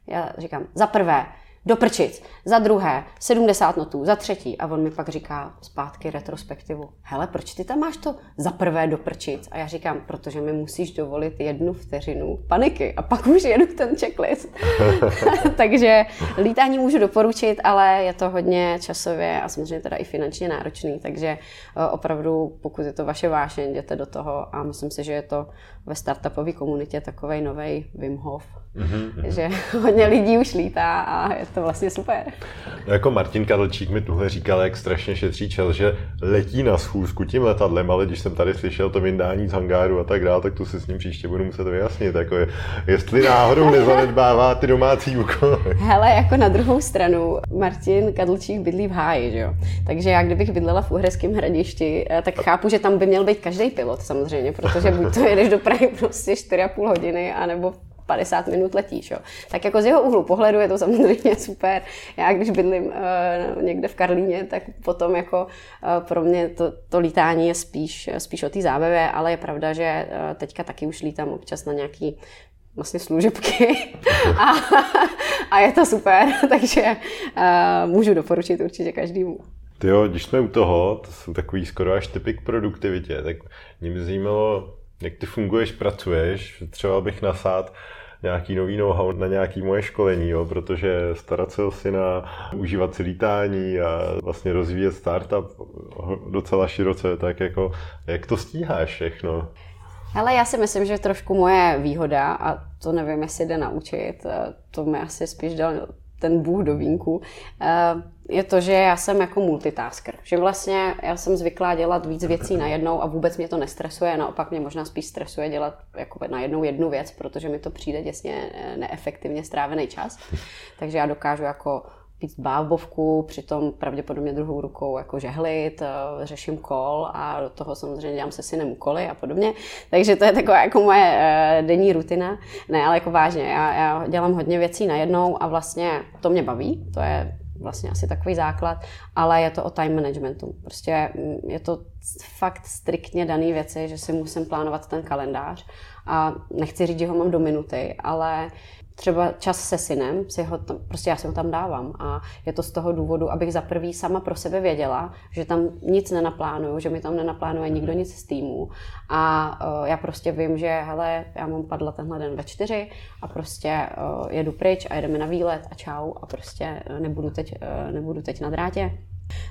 Speaker 2: Já říkám, za prvé, do prčic, za druhé 70 notů, za třetí. A on mi pak říká zpátky retrospektivu, hele, proč ty tam máš to za prvé do prčic? A já říkám, protože mi musíš dovolit jednu vteřinu paniky a pak už jedu ten checklist. Takže lítání můžu doporučit, ale je to hodně časově a samozřejmě teda i finančně náročný, takže eh, opravdu, pokud je to vaše vášeň, jděte do toho a myslím si, že je to ve startupové komunitě takový nový Wim Hof, mm-hmm. že hodně lidí už lítá a je to vlastně super.
Speaker 1: No jako Martin Kadlčík mi tuhle říkal, jak strašně šetří čel, že letí na schůzku tím letadlem, ale když jsem tady slyšel to vyndání z hangáru a tak dále, tak to si s ním příště budu muset vyjasnit, jako je, jestli náhodou nezanedbává ty domácí úkoly.
Speaker 2: Hele, jako na druhou stranu, Martin Kadlčík bydlí v háji, že jo? Takže já kdybych bydlela v Uherském hradišti, eh, tak chápu, že tam by měl být každý pilot samozřejmě, protože buď to jedeš do Prahy prostě 4,5 hodiny, anebo 50 minut letíš. Jo. Tak jako z jeho úhlu pohledu je to samozřejmě super. Já když bydlím uh, někde v Karlíně, tak potom jako uh, pro mě to, to lítání je spíš, spíš o té zábavě, ale je pravda, že uh, teďka taky už lítám občas na nějaký vlastně služebky a, a je to super, takže uh, můžu doporučit určitě každému.
Speaker 1: Ty jo, když jsme u toho, to jsou takový skoro až typy k produktivitě, tak mě by zajímalo, jak ty funguješ, pracuješ, třeba bych nasát nějaký nový know-how na nějaký moje školení, jo, protože starat se o syna, užívat si lítání a vlastně rozvíjet startup docela široce, tak jako, jak to stíháš všechno?
Speaker 2: Ale já si myslím, že trošku moje výhoda, a to nevím, jestli jde naučit, to mi asi spíš dal ten bůh do vínku, eh, je to, že já jsem jako multitasker. Že vlastně já jsem zvyklá dělat víc věcí najednou a vůbec mě to nestresuje, naopak mě možná spíš stresuje dělat jako najednou jednu věc, protože mi to přijde děsně eh, neefektivně strávený čas. Takže já dokážu jako pít bávbovku, přitom pravděpodobně druhou rukou jako žehlit, eh, řeším kol a do toho samozřejmě dělám se synem úkoly a podobně. Takže to je taková jako moje eh, denní rutina. Ne, ale jako vážně, já, já dělám hodně věcí najednou a vlastně to mě baví, to je vlastně asi takový základ, ale je to o time managementu. Prostě mm, je to fakt striktně daný věci, že si musím plánovat ten kalendář a nechci říct, že ho mám do minuty, ale třeba čas se synem, si ho tam, prostě já si ho tam dávám a je to z toho důvodu, abych za prvý sama pro sebe věděla, že tam nic nenaplánuju, že mi tam nenaplánuje nikdo nic z týmu a uh, já prostě vím, že hele, já mám padla tenhle den ve čtyři a prostě uh, jedu pryč a jedeme na výlet a čau a prostě nebudu teď, uh, nebudu teď na drátě.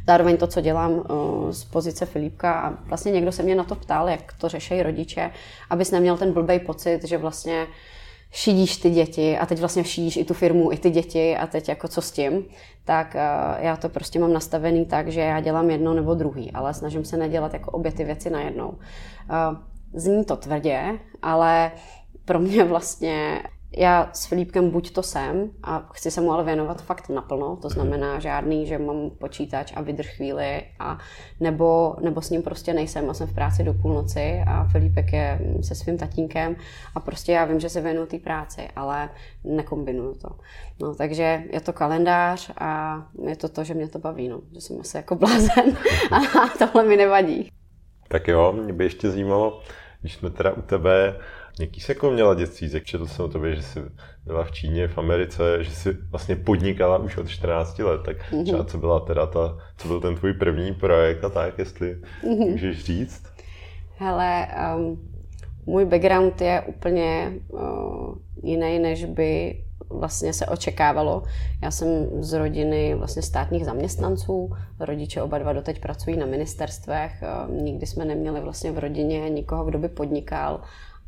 Speaker 2: Zároveň to, co dělám uh, z pozice Filipka a vlastně někdo se mě na to ptal, jak to řeší rodiče, abys neměl ten blbej pocit, že vlastně šidíš ty děti a teď vlastně šidíš i tu firmu, i ty děti a teď jako co s tím, tak uh, já to prostě mám nastavený tak, že já dělám jedno nebo druhý, ale snažím se nedělat jako obě ty věci najednou. Uh, zní to tvrdě, ale pro mě vlastně já s Filipkem buď to jsem a chci se mu ale věnovat fakt naplno, to znamená žádný, že mám počítač a vydrž chvíli, a nebo, nebo s ním prostě nejsem a jsem v práci do půlnoci a Filipek je se svým tatínkem a prostě já vím, že se věnuju té práci, ale nekombinuju to. No, takže je to kalendář a je to to, že mě to baví, no, že jsem asi jako blázen a tohle mi nevadí.
Speaker 1: Tak jo, mě by ještě zajímalo, když jsme teda u tebe, Jaký jsi jako měla dětství? Četl jsem o tobě, že jsi byla v Číně, v Americe, že jsi vlastně podnikala už od 14 let, tak mm-hmm. třeba co byla teda ta, co byl ten tvůj první projekt a tak, jestli mm-hmm. můžeš říct?
Speaker 2: Hele, um, můj background je úplně uh, jiný, než by vlastně se očekávalo. Já jsem z rodiny vlastně státních zaměstnanců, rodiče oba dva doteď pracují na ministerstvech, uh, nikdy jsme neměli vlastně v rodině nikoho, kdo by podnikal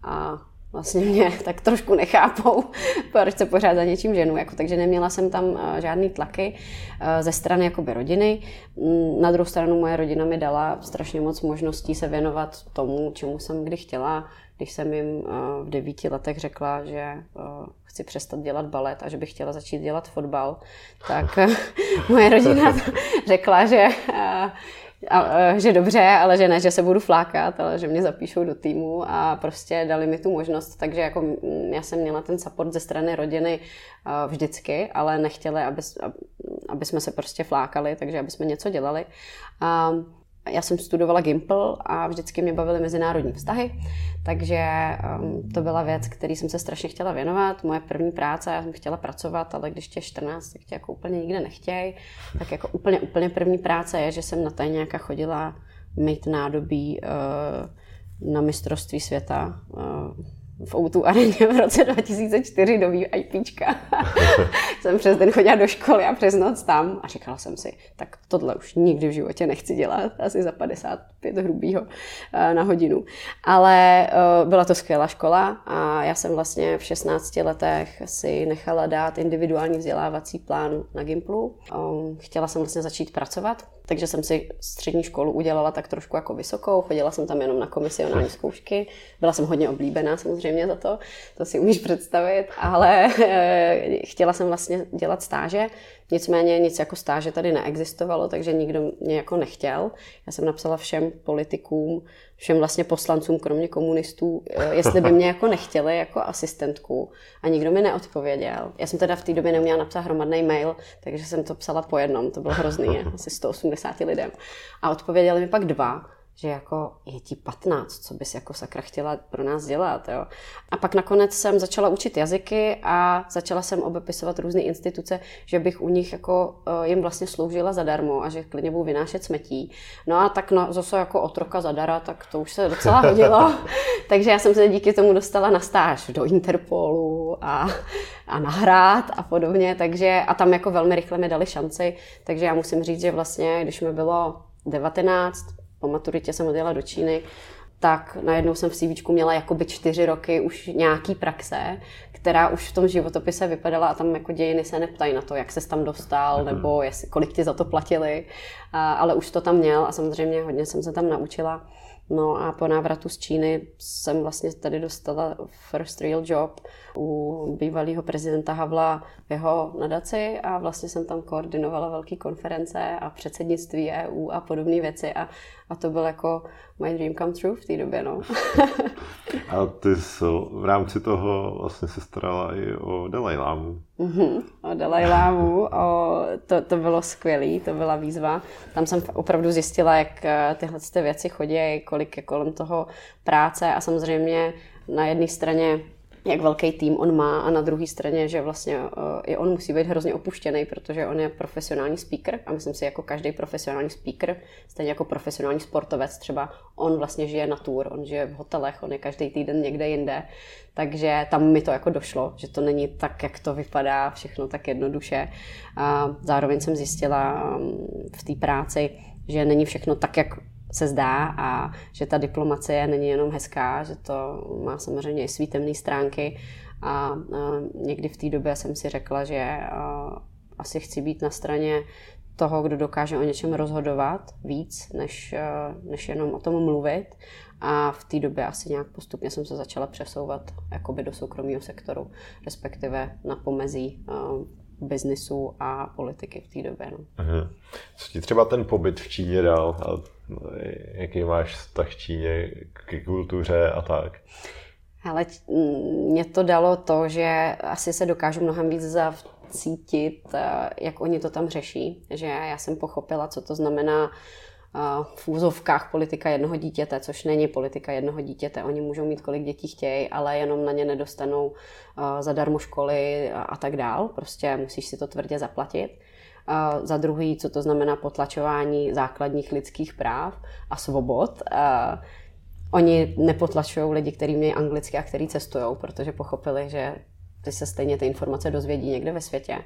Speaker 2: a vlastně mě tak trošku nechápou, proč se pořád za něčím ženu. Jako, takže neměla jsem tam eh, žádný tlaky eh, ze strany jakoby rodiny. Mm, na druhou stranu moje rodina mi dala strašně moc možností se věnovat tomu, čemu jsem kdy chtěla. Když jsem jim eh, v devíti letech řekla, že chci přestat dělat balet a že bych chtěla začít dělat fotbal, tak moje rodina řekla, že a, že dobře, ale že ne, že se budu flákat, ale že mě zapíšou do týmu a prostě dali mi tu možnost, takže jako já jsem měla ten support ze strany rodiny vždycky, ale nechtěli, aby, aby jsme se prostě flákali, takže aby jsme něco dělali. A já jsem studovala Gimple a vždycky mě bavily mezinárodní vztahy, takže um, to byla věc, který jsem se strašně chtěla věnovat. Moje první práce, já jsem chtěla pracovat, ale když tě 14, tak tě jako úplně nikde nechtěj. Tak jako úplně, úplně první práce je, že jsem na tajňáka chodila mít nádobí uh, na mistrovství světa. Uh, v Outu areně v roce 2004 do IPčka. jsem přes den chodila do školy a přes noc tam a říkala jsem si, tak tohle už nikdy v životě nechci dělat, asi za 55 hrubýho eh, na hodinu. Ale eh, byla to skvělá škola a já jsem vlastně v 16 letech si nechala dát individuální vzdělávací plán na Gimplu. Ehm, chtěla jsem vlastně začít pracovat, takže jsem si střední školu udělala tak trošku jako vysokou, chodila jsem tam jenom na komisionální zkoušky, byla jsem hodně oblíbená samozřejmě za to, to si umíš představit, ale eh, chtěla jsem vlastně dělat stáže, nicméně nic jako stáže tady neexistovalo, takže nikdo mě jako nechtěl. Já jsem napsala všem politikům, všem vlastně poslancům, kromě komunistů, eh, jestli by mě jako nechtěli jako asistentku a nikdo mi neodpověděl. Já jsem teda v té době neměla napsat hromadný mail, takže jsem to psala po jednom, to bylo hrozný, asi 180 lidem. A odpověděli mi pak dva že jako je ti 15, co bys jako sakra chtěla pro nás dělat. Jo? A pak nakonec jsem začala učit jazyky a začala jsem obepisovat různé instituce, že bych u nich jako uh, jim vlastně sloužila zadarmo a že klidně budu vynášet smetí. No a tak no, zase jako otroka zadara, tak to už se docela hodilo. Takže já jsem se díky tomu dostala na stáž do Interpolu a, a na hrad a podobně, takže a tam jako velmi rychle mi dali šanci, takže já musím říct, že vlastně, když mi bylo 19, po maturitě jsem odjela do Číny, tak najednou jsem v CV měla jakoby čtyři roky už nějaký praxe, která už v tom životopise vypadala a tam jako dějiny se neptají na to, jak se tam dostal, mm. nebo jestli, kolik ti za to platili, a, ale už to tam měl a samozřejmě hodně jsem se tam naučila. No a po návratu z Číny jsem vlastně tady dostala first real job u bývalého prezidenta Havla v jeho nadaci a vlastně jsem tam koordinovala velké konference a předsednictví EU a podobné věci a, a to byl jako my dream come true v té době, no.
Speaker 1: a ty jsi v rámci toho vlastně se starala i o Dalai Lámu.
Speaker 2: Mm-hmm, o Dalai Lámu, o, to, to bylo skvělé, to byla výzva. Tam jsem opravdu zjistila, jak eh, tyhle ty věci chodí, kolik je kolem toho práce a samozřejmě na jedné straně jak velký tým on má a na druhé straně, že vlastně uh, i on musí být hrozně opuštěný, protože on je profesionální speaker a myslím si, jako každý profesionální speaker, stejně jako profesionální sportovec třeba, on vlastně žije na tour, on žije v hotelech, on je každý týden někde jinde, takže tam mi to jako došlo, že to není tak, jak to vypadá, všechno tak jednoduše. A zároveň jsem zjistila um, v té práci, že není všechno tak, jak se zdá a že ta diplomacie není jenom hezká, že to má samozřejmě i svý temné stránky a, někdy v té době jsem si řekla, že asi chci být na straně toho, kdo dokáže o něčem rozhodovat víc, než, než jenom o tom mluvit. A v té době asi nějak postupně jsem se začala přesouvat jakoby do soukromého sektoru, respektive na pomezí uh, biznisu a politiky v té době. No.
Speaker 1: Mhm. Co ti třeba ten pobyt v Číně dal? A jaký máš vztah k Číně, k kultuře a tak?
Speaker 2: Ale mě to dalo to, že asi se dokážu mnohem víc cítit, eh, jak oni to tam řeší. Že já jsem pochopila, co to znamená eh, v úzovkách politika jednoho dítěte, což není politika jednoho dítěte. Oni můžou mít kolik dětí chtějí, ale jenom na ně nedostanou eh, zadarmo školy a tak dál. Prostě musíš si to tvrdě zaplatit. Za druhý, co to znamená potlačování základních lidských práv a svobod. Oni nepotlačují lidi, kteří mějí anglicky a kteří cestují, protože pochopili, že ty se stejně ty informace dozvědí někde ve světě,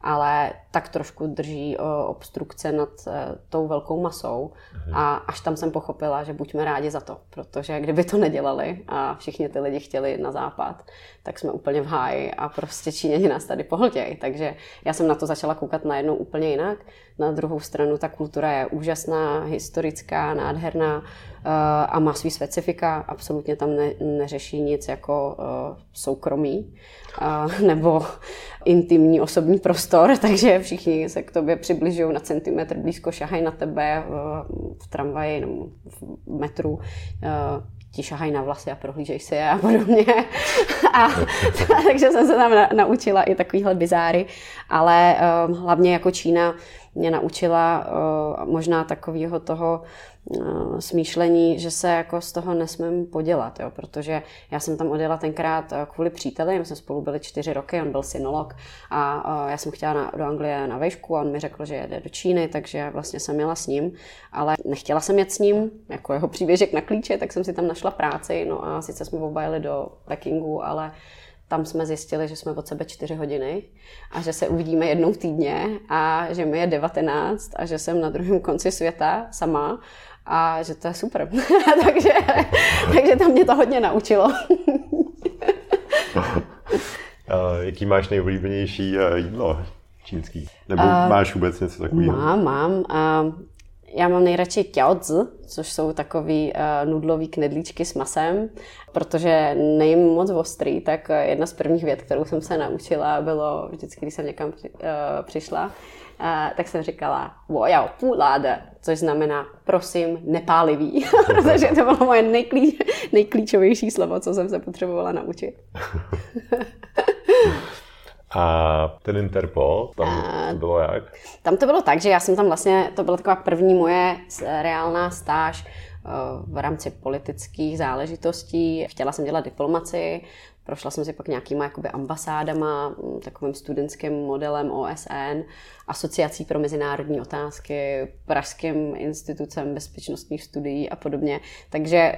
Speaker 2: ale tak trošku drží obstrukce nad e, tou velkou masou a až tam jsem pochopila, že buďme rádi za to, protože kdyby to nedělali a všichni ty lidi chtěli na západ, tak jsme úplně v háji a prostě Číňani nás tady pohltějí. Takže já jsem na to začala koukat najednou úplně jinak. Na druhou stranu ta kultura je úžasná, historická, nádherná eh, a má svý specifika. Absolutně tam ne, neřeší nic jako eh, soukromí nebo intimní osobní prostor, takže všichni se k tobě přibližují na centimetr blízko, šahají na tebe v tramvaji nebo v metru ti šahají na vlasy a prohlížej si je a podobně. A, takže jsem se tam na, naučila i takovýhle bizáry, ale uh, hlavně jako Čína mě naučila uh, možná takového toho uh, smýšlení, že se jako z toho nesmím podělat, jo, protože já jsem tam odjela tenkrát uh, kvůli příteli, my jsme spolu byli čtyři roky, on byl synolog a já jsem chtěla na, do Anglie na vejšku a on mi řekl, že jede do Číny, takže vlastně jsem jela s ním, ale nechtěla jsem jet s ním, jako jeho příběžek na klíče, tak jsem si tam našla práci, no a sice jsme oba jeli do Pekingu, ale tam jsme zjistili, že jsme od sebe čtyři hodiny a že se uvidíme jednou týdně a že mi je 19 a že jsem na druhém konci světa sama a že to je super. takže, takže tam mě to hodně naučilo.
Speaker 1: a jaký máš nejoblíbenější eh, jídlo čínský? Nebo uh, máš vůbec něco takového?
Speaker 2: Mám, mám. Uh, já mám nejradši tiaozi, což jsou takový uh, nudlový knedlíčky s masem, protože nejím moc ostrý, tak eh, jedna z prvních věd, kterou jsem se naučila, bylo vždycky, když jsem někam při, uh, přišla, uh, tak jsem říkala wo yao pu láde, což znamená prosím nepálivý, protože to bylo moje nejklí, nejklíčovější slovo, co jsem se potřebovala naučit.
Speaker 1: A ten Interpol, tam to bylo jak?
Speaker 2: Tam to bylo tak, že já jsem tam vlastně, to byla taková první moje reálná stáž eh, v rámci politických záležitostí. Chtěla jsem dělat diplomaci, Prošla jsem si pak nějakýma jakoby ambasádama, mm, takovým studentským modelem OSN, asociací pro mezinárodní otázky, Pražským institucem bezpečnostních studií a podobně. Takže eh,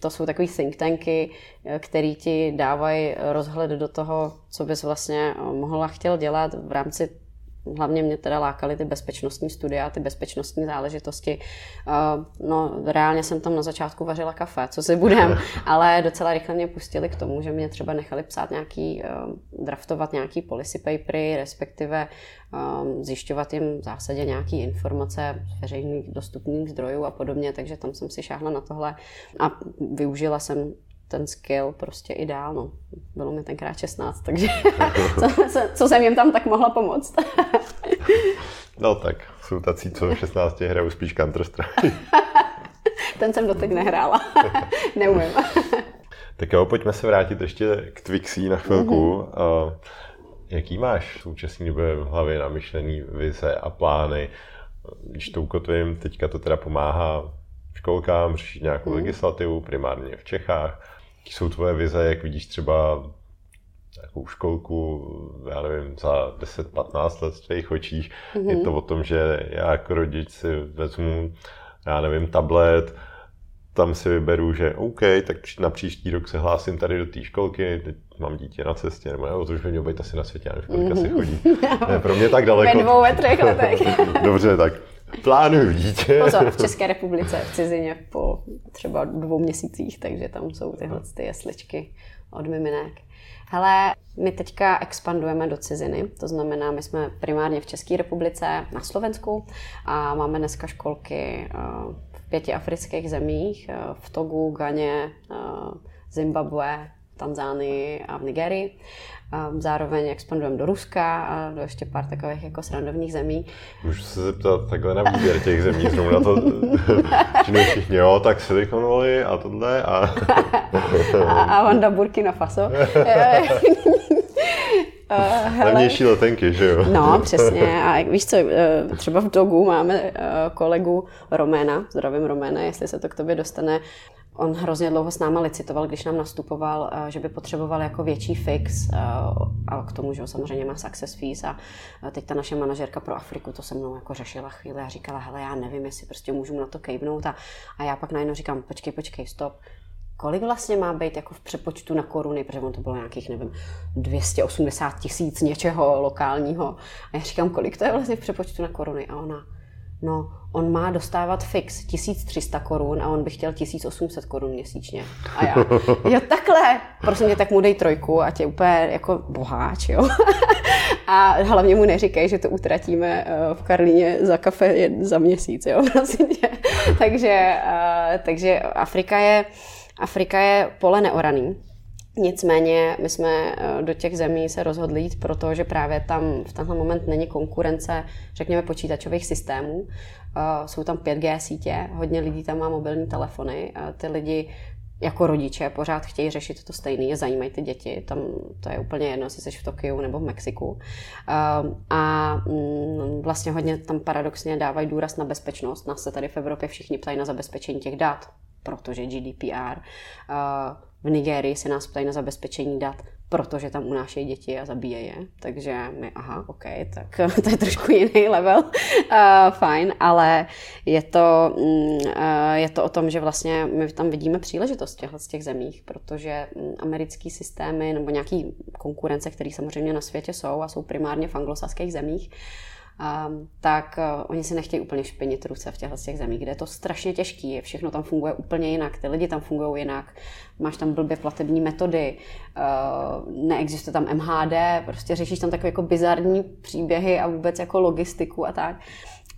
Speaker 2: to jsou takové think tanky, eh, které ti dávají rozhled do toho, co bys vlastně eh, mohla chtěl dělat v rámci hlavně mě teda lákaly ty bezpečnostní studia, ty bezpečnostní záležitosti. Uh, no, reálně jsem tam na začátku vařila kafe, co si budem, ale docela rychle mě pustili k tomu, že mě třeba nechali psát nějaký, uh, draftovat nějaký policy papery, respektive um, zjišťovat jim v zásadě nějaké informace z veřejných dostupných zdrojů a podobně, takže tam jsem si šáhla na tohle a využila jsem ten skill prostě i dál. No. Bylo mi tenkrát 16, takže co, co jsem jim tam tak mohla pomoct.
Speaker 1: no tak, jsou tací, co v 16 hrajou spíš Counter-Strike.
Speaker 2: ten jsem dotek nehrála. Neumím.
Speaker 1: tak jo, pojďme se vrátit ještě k Twixí na chvilku. Mm-hmm. Uh, jaký máš v současné době v hlavě namyšlený vize a plány? Když to ukotvím, teďka to teda pomáhá školkám řešit nějakou mm. legislativu, primárně v Čechách jsou tvoje vize, jak vidíš třeba nějakou školku, já nevím, za 10-15 let v tvých očích. Mm-hmm. Je to o tom, že já jako rodič si vezmu, já nevím, tablet, tam si vyberu, že OK, tak na příští rok se hlásím tady do té školky, teď mám dítě na cestě, nebo jo, to už by mělo být asi na světě, já nevím, kolika mm-hmm. si chodí. Ne, pro mě tak daleko.
Speaker 2: Ve dvou, ve třech letech.
Speaker 1: Dobře, tak Plánuju dítě.
Speaker 2: Pozor, v České republice, v cizině po třeba dvou měsících, takže tam jsou tyhle ty jesličky od miminek. Hele, my teďka expandujeme do ciziny, to znamená, my jsme primárně v České republice, na Slovensku a máme dneska školky eh, v pěti afrických zemích, eh, v Togu, Ganě, eh, Zimbabwe, Tanzánii a v Nigerii. Zároveň expandujeme do Ruska a do ještě pár takových jako srandovních zemí.
Speaker 1: Můžu se zeptat takhle na výběr těch zemí, zrovna to, že všichni, jo, tak Silicon Valley a tohle a...
Speaker 2: a, a Honda Burkina Faso.
Speaker 1: Uh, Levnější letenky, že jo?
Speaker 2: No, přesně. A víš co, eh, třeba v Dogu máme eh, kolegu Roména, zdravím Roména, jestli se to k tobě dostane, On hrozně dlouho s náma licitoval, když nám nastupoval, eh, že by potřeboval jako větší fix eh, a k tomu, že samozřejmě má success fees a teď ta naše manažerka pro Afriku to se mnou jako řešila chvíli a říkala, hele, já nevím, jestli prostě můžu na to kejvnout a, a já pak najednou říkám, počkej, počkej, stop, kolik vlastně má být jako v přepočtu na koruny, protože on to bylo nějakých, nevím, 280 tisíc něčeho lokálního. A já říkám, kolik to je vlastně v přepočtu na koruny? A ona, no, on má dostávat fix 1300 korun a on by chtěl 1800 korun měsíčně. A já, jo takhle, prosím tě, tak mu dej trojku a tě úplně jako boháč, jo. a hlavně mu neříkej, že to utratíme eh, v Karlíně za kafe za měsíc, jo, prosím tě. takže, eh, takže Afrika je, Afrika je pole neoraný. Nicméně my jsme eh, do těch zemí se rozhodli jít, protože právě tam v tenhle moment není konkurence, řekněme, počítačových systémů. Eh, jsou tam 5G sítě, hodně lidí tam má mobilní telefony. Ty lidi jako rodiče pořád chtějí řešit to stejné, je zajímají ty děti, tam to je úplně jedno, jestli jsi v Tokiu nebo v Mexiku. Eh, a mm, vlastně hodně tam paradoxně dávají důraz na bezpečnost. Nás se tady v Evropě všichni ptají na zabezpečení těch dat, protože GDPR. V Nigérii se nás ptají na zabezpečení dat, protože tam unášejí děti a zabíjejí je. Takže my, aha, OK, tak to je trošku jiný level. Uh, fajn, ale je to, uh, je to o tom, že vlastně my tam vidíme příležitost v z těch zemích, protože um, americký systémy nebo nějaký konkurence, které samozřejmě na světě jsou a jsou primárně v anglosaských zemích, um, tak uh, oni si nechtějí úplně špinit ruce v těchto těch zemích, kde je to strašně těžký, všechno tam funguje úplně jinak, ty lidi tam fungují jinak, máš tam blbě platební metody, uh, neexistuje tam MHD, prostě řešíš tam takové jako bizarní příběhy a vůbec jako logistiku a tak.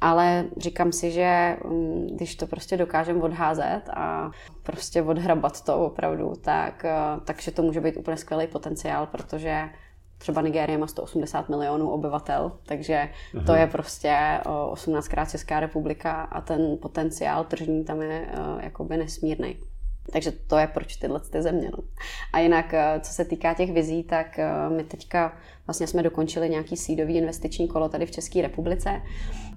Speaker 2: Ale říkám si, že um, když to prostě dokážeme odházet a prostě odhrabat to opravdu, tak, uh, takže to může být úplně skvělý potenciál, protože třeba Nigérie má 180 milionů obyvatel, takže Aha. to je prostě 18krát Česká republika a ten potenciál tržní tam je uh, jakoby nesmírný. Takže to je proč tyhle ty země. No. A jinak, uh, co se týká těch vizí, tak uh, my teďka vlastně jsme dokončili nějaký sídový investiční kolo tady v České republice,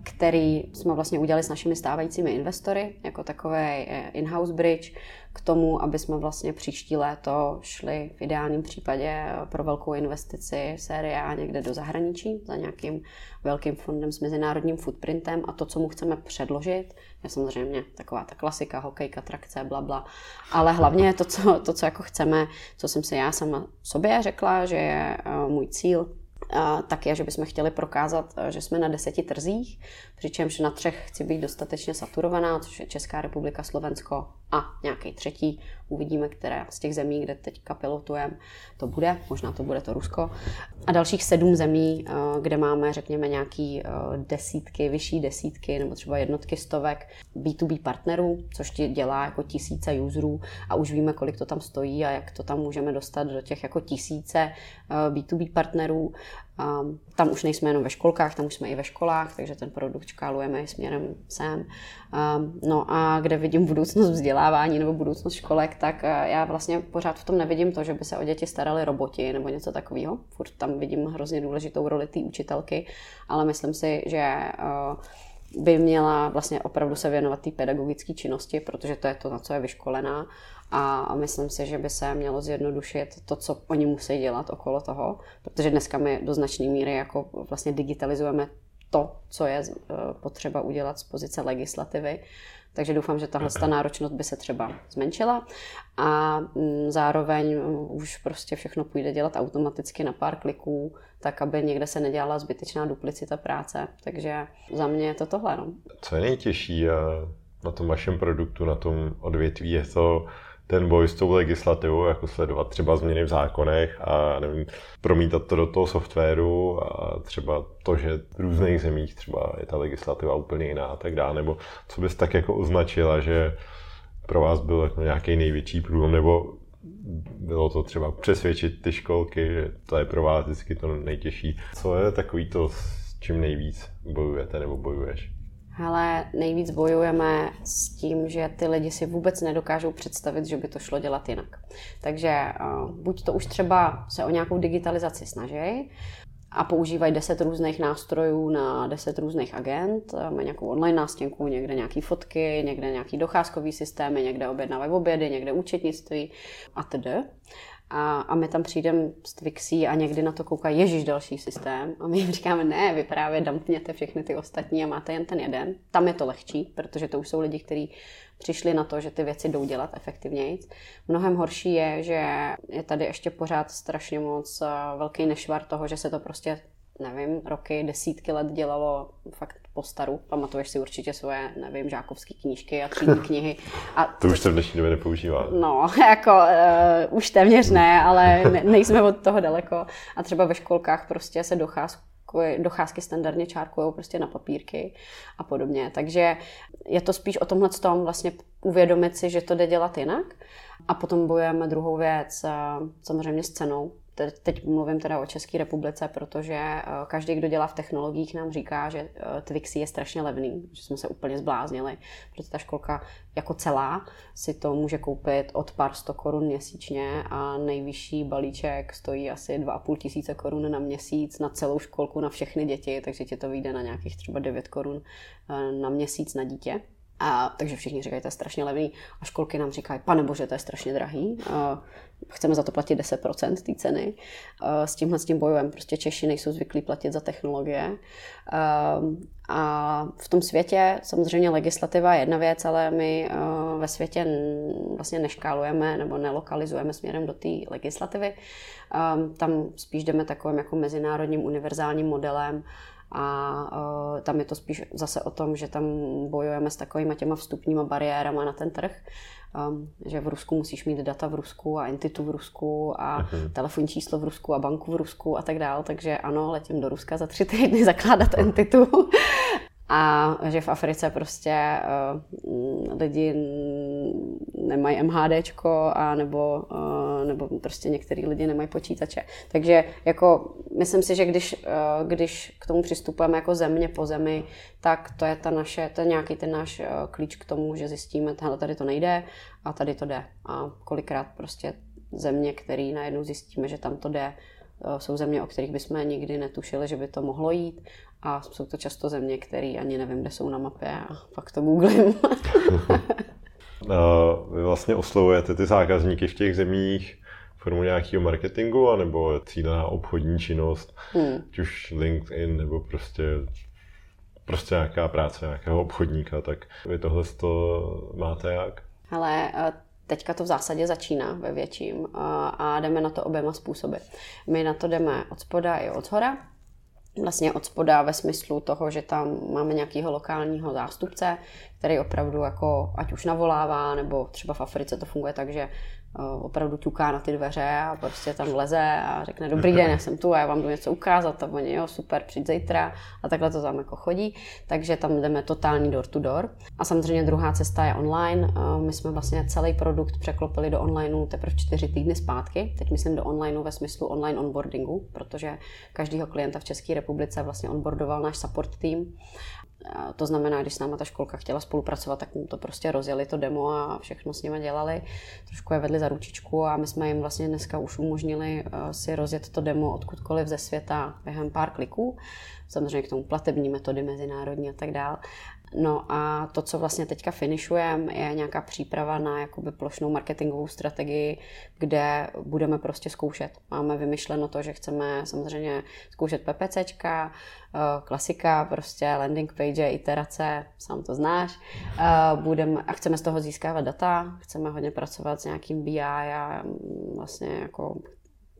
Speaker 2: který jsme vlastně udělali s našimi stávajícími investory, jako takový in-house bridge, k tomu, aby jsme vlastně příští léto šli v ideálním případě pro velkou investici série A někde do zahraničí za nějakým velkým fondem s mezinárodním footprintem a to, co mu chceme předložit, je samozřejmě taková ta klasika, hokejka, trakce, bla, bla. Ale hlavně to, co, to, co jako chceme, co jsem si já sama sobě řekla, že je eh, můj cíl, tak je, že bychom chtěli prokázat, eh, že jsme na deseti trzích, přičemž na třech chci být dostatečně saturovaná, což je Česká republika, Slovensko a nějaký třetí. Uvidíme, které z těch zemí, kde teďka pilotujeme, to bude. Možná to bude to Rusko. A dalších sedm zemí, eh, kde máme, řekněme, nějaký eh, desítky, vyšší desítky nebo třeba jednotky stovek B2B partnerů, což ti dělá jako tisíce userů a už víme, kolik to tam stojí a jak to tam můžeme dostat do těch jako tisíce B2B partnerů. Um, tam už nejsme jenom ve školkách, tam už jsme i ve školách, takže ten produkt škálujeme směrem sem. Um, no a kde vidím budoucnost vzdělávání nebo budoucnost školek, tak já vlastně pořád v tom nevidím to, že by se o děti starali roboti nebo něco takového. Furt tam vidím hrozně důležitou roli té učitelky, ale myslím si, že by měla vlastně opravdu se věnovat té pedagogické činnosti, protože to je to, na co je vyškolená a myslím si, že by se mělo zjednodušit to, co oni musí dělat okolo toho, protože dneska my do značné míry jako vlastně digitalizujeme to, co je eh, potřeba udělat z pozice legislativy, Takže doufám, že tahle ta náročnost by se třeba zmenšila a mm, zároveň už prostě všechno půjde dělat automaticky na pár kliků, tak aby někde se nedělala zbytečná duplicita práce. Takže za mě je to tohle. No.
Speaker 1: Co je nejtěžší eh, na tom vašem produktu, na tom odvětví, je to ten boj s tou legislativou, jako sledovat třeba změny v zákonech a nevím, promítat to do toho softwaru a třeba to, že v různých zemích třeba je ta legislativa úplně jiná a tak dále, nebo co bys tak jako označila, že pro vás byl jako nějaký největší průlom, nebo bylo to třeba přesvědčit ty školky, že to je pro vás vždycky to nejtěžší. Co je takový to, s čím nejvíc bojujete nebo bojuješ?
Speaker 2: Ale nejvíc bojujeme s tím, že ty lidi si vůbec nedokážou představit, že by to šlo dělat jinak. Takže uh, buď to už třeba se o nějakou digitalizaci snaží, a používají deset různých nástrojů na deset různých agent. Mají nějakou online nástěnku, někde nějaké fotky, někde nějaký docházkový systémy, někde objednávají obědy, někde účetnictví a tedy. A, a my tam přijdeme s Twixí a někdy na to kouká Ježíš další systém. A my jim říkáme, ne, vy právě dumpněte všechny ty ostatní a máte jen ten jeden. Tam je to lehčí, protože to už jsou lidi, kteří přišli na to, že ty věci jdou dělat efektivněji. Mnohem horší je, že je tady ještě pořád strašně moc eh, velký nešvar toho, že se to prostě nevím, roky, desítky let dělalo fakt po staru. Pamatuješ si určitě svoje, nevím, žákovské knížky a třídní knihy. A
Speaker 1: to už se v dnešní době nepoužívá.
Speaker 2: No, jako uh, už téměř ne, ale ne, nejsme od toho daleko. A třeba ve školkách prostě se docházku docházky standardně čárkují prostě na papírky a podobně. Takže je to spíš o tomhle tom vlastně uvědomit si, že to jde dělat jinak. A potom bojujeme druhou věc, eh, samozřejmě s cenou teď mluvím teda o České republice, protože eh, každý, kdo dělá v technologiích, nám říká, že eh, Twixy je strašně levný, že jsme se úplně zbláznili, protože ta školka jako celá si to může koupit od pár sto korun měsíčně a nejvyšší balíček stojí asi 2,5 tisíce korun na měsíc na celou školku, na všechny děti, takže ti to vyjde na nějakých třeba 9 korun eh, na měsíc na dítě. A, takže všichni říkají, to je strašně levný. A školky nám říkají, pane bože, to je strašně drahý. A, chceme za to platit 10% té ceny. A, s tímhle s tím bojujem. Prostě Češi nejsou zvyklí platit za technologie. A, a v tom světě samozřejmě legislativa je jedna věc, ale my ve světě vlastně neškálujeme nebo nelokalizujeme směrem do té legislativy. Tam spíš jdeme takovým jako mezinárodním univerzálním modelem a uh, tam je to spíš zase o tom, že tam bojujeme s takovými těma vstupníma bariérama na ten trh, um, že v Rusku musíš mít data v Rusku a entitu v Rusku a uh-huh. telefonní číslo v Rusku a banku v Rusku a tak dál, takže ano, letím do Ruska za tři týdny zakládat entitu a že v Africe prostě uh, lidi nemají MHDčko a nebo, uh, nebo prostě některý lidi nemají počítače. Takže jako myslím si, že když, uh, když k tomu přistupujeme jako země po zemi, tak to je, ta naše, to je nějaký ten náš uh, klíč k tomu, že zjistíme, že tady to nejde a tady to jde. A kolikrát prostě země, který najednou zjistíme, že tam to jde, jsou země, o kterých bychom nikdy netušili, že by to mohlo jít a jsou to často země, které ani nevím, kde jsou na mapě a pak to googlím.
Speaker 1: Vy vlastně oslovujete ty zákazníky v těch zemích formou nějakého marketingu, anebo cílená obchodní činnost, hmm. ať už LinkedIn, nebo prostě prostě nějaká práce nějakého obchodníka, tak vy tohle to máte jak?
Speaker 2: Ale eh, teďka to v zásadě začíná ve větším a jdeme na to oběma způsoby. My na to jdeme od spoda i od hora vlastně od spoda ve smyslu toho, že tam máme nějakého lokálního zástupce, který opravdu jako ať už navolává, nebo třeba v Africe to funguje tak, že opravdu ťuká na ty dveře a prostě tam leze a řekne dobrý den, já jsem tu a já vám jdu něco ukázat. A oni jo, super, přijď zítra. A takhle to tam jako chodí, takže tam jdeme totální door to door. A samozřejmě druhá cesta je online. Eh, my jsme vlastně celý produkt překlopili do onlineu teprve čtyři týdny zpátky, teď myslím do onlineu ve smyslu online onboardingu, protože každýho klienta v České republice vlastně onboardoval náš support team to znamená, když s náma ta školka chtěla spolupracovat, tak mu to prostě rozjeli to demo a všechno s nimi dělali. Trošku je vedli za ručičku a my jsme jim vlastně dneska už umožnili eh, si rozjet to demo odkudkoliv ze světa během pár kliků. Samozřejmě k tomu platební metody mezinárodní a tak dále. No a to, co vlastně teďka finišujeme, je nějaká příprava na jakoby plošnou marketingovou strategii, kde budeme prostě zkoušet. Máme vymyšleno to, že chceme samozřejmě zkoušet PPCčka, eh, klasika, prostě landing page, iterace, sám to znáš. Eh, budeme, a chceme z toho získávat data, chceme hodně pracovat s nějakým BI a mm, vlastně jako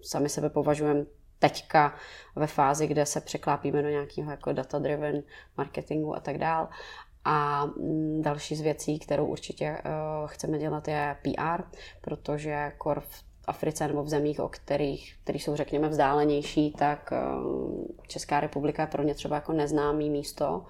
Speaker 2: sami sebe považujeme teďka ve fázi, kde se překlápíme do nějakého jako data-driven marketingu a tak dál. A mm, další z věcí, kterou určitě uh, chceme dělat, je PR, protože kor v Africe nebo v zemích, o kterých, který jsou, řekněme, vzdálenější, tak uh, Česká republika je pro ně třeba jako neznámý místo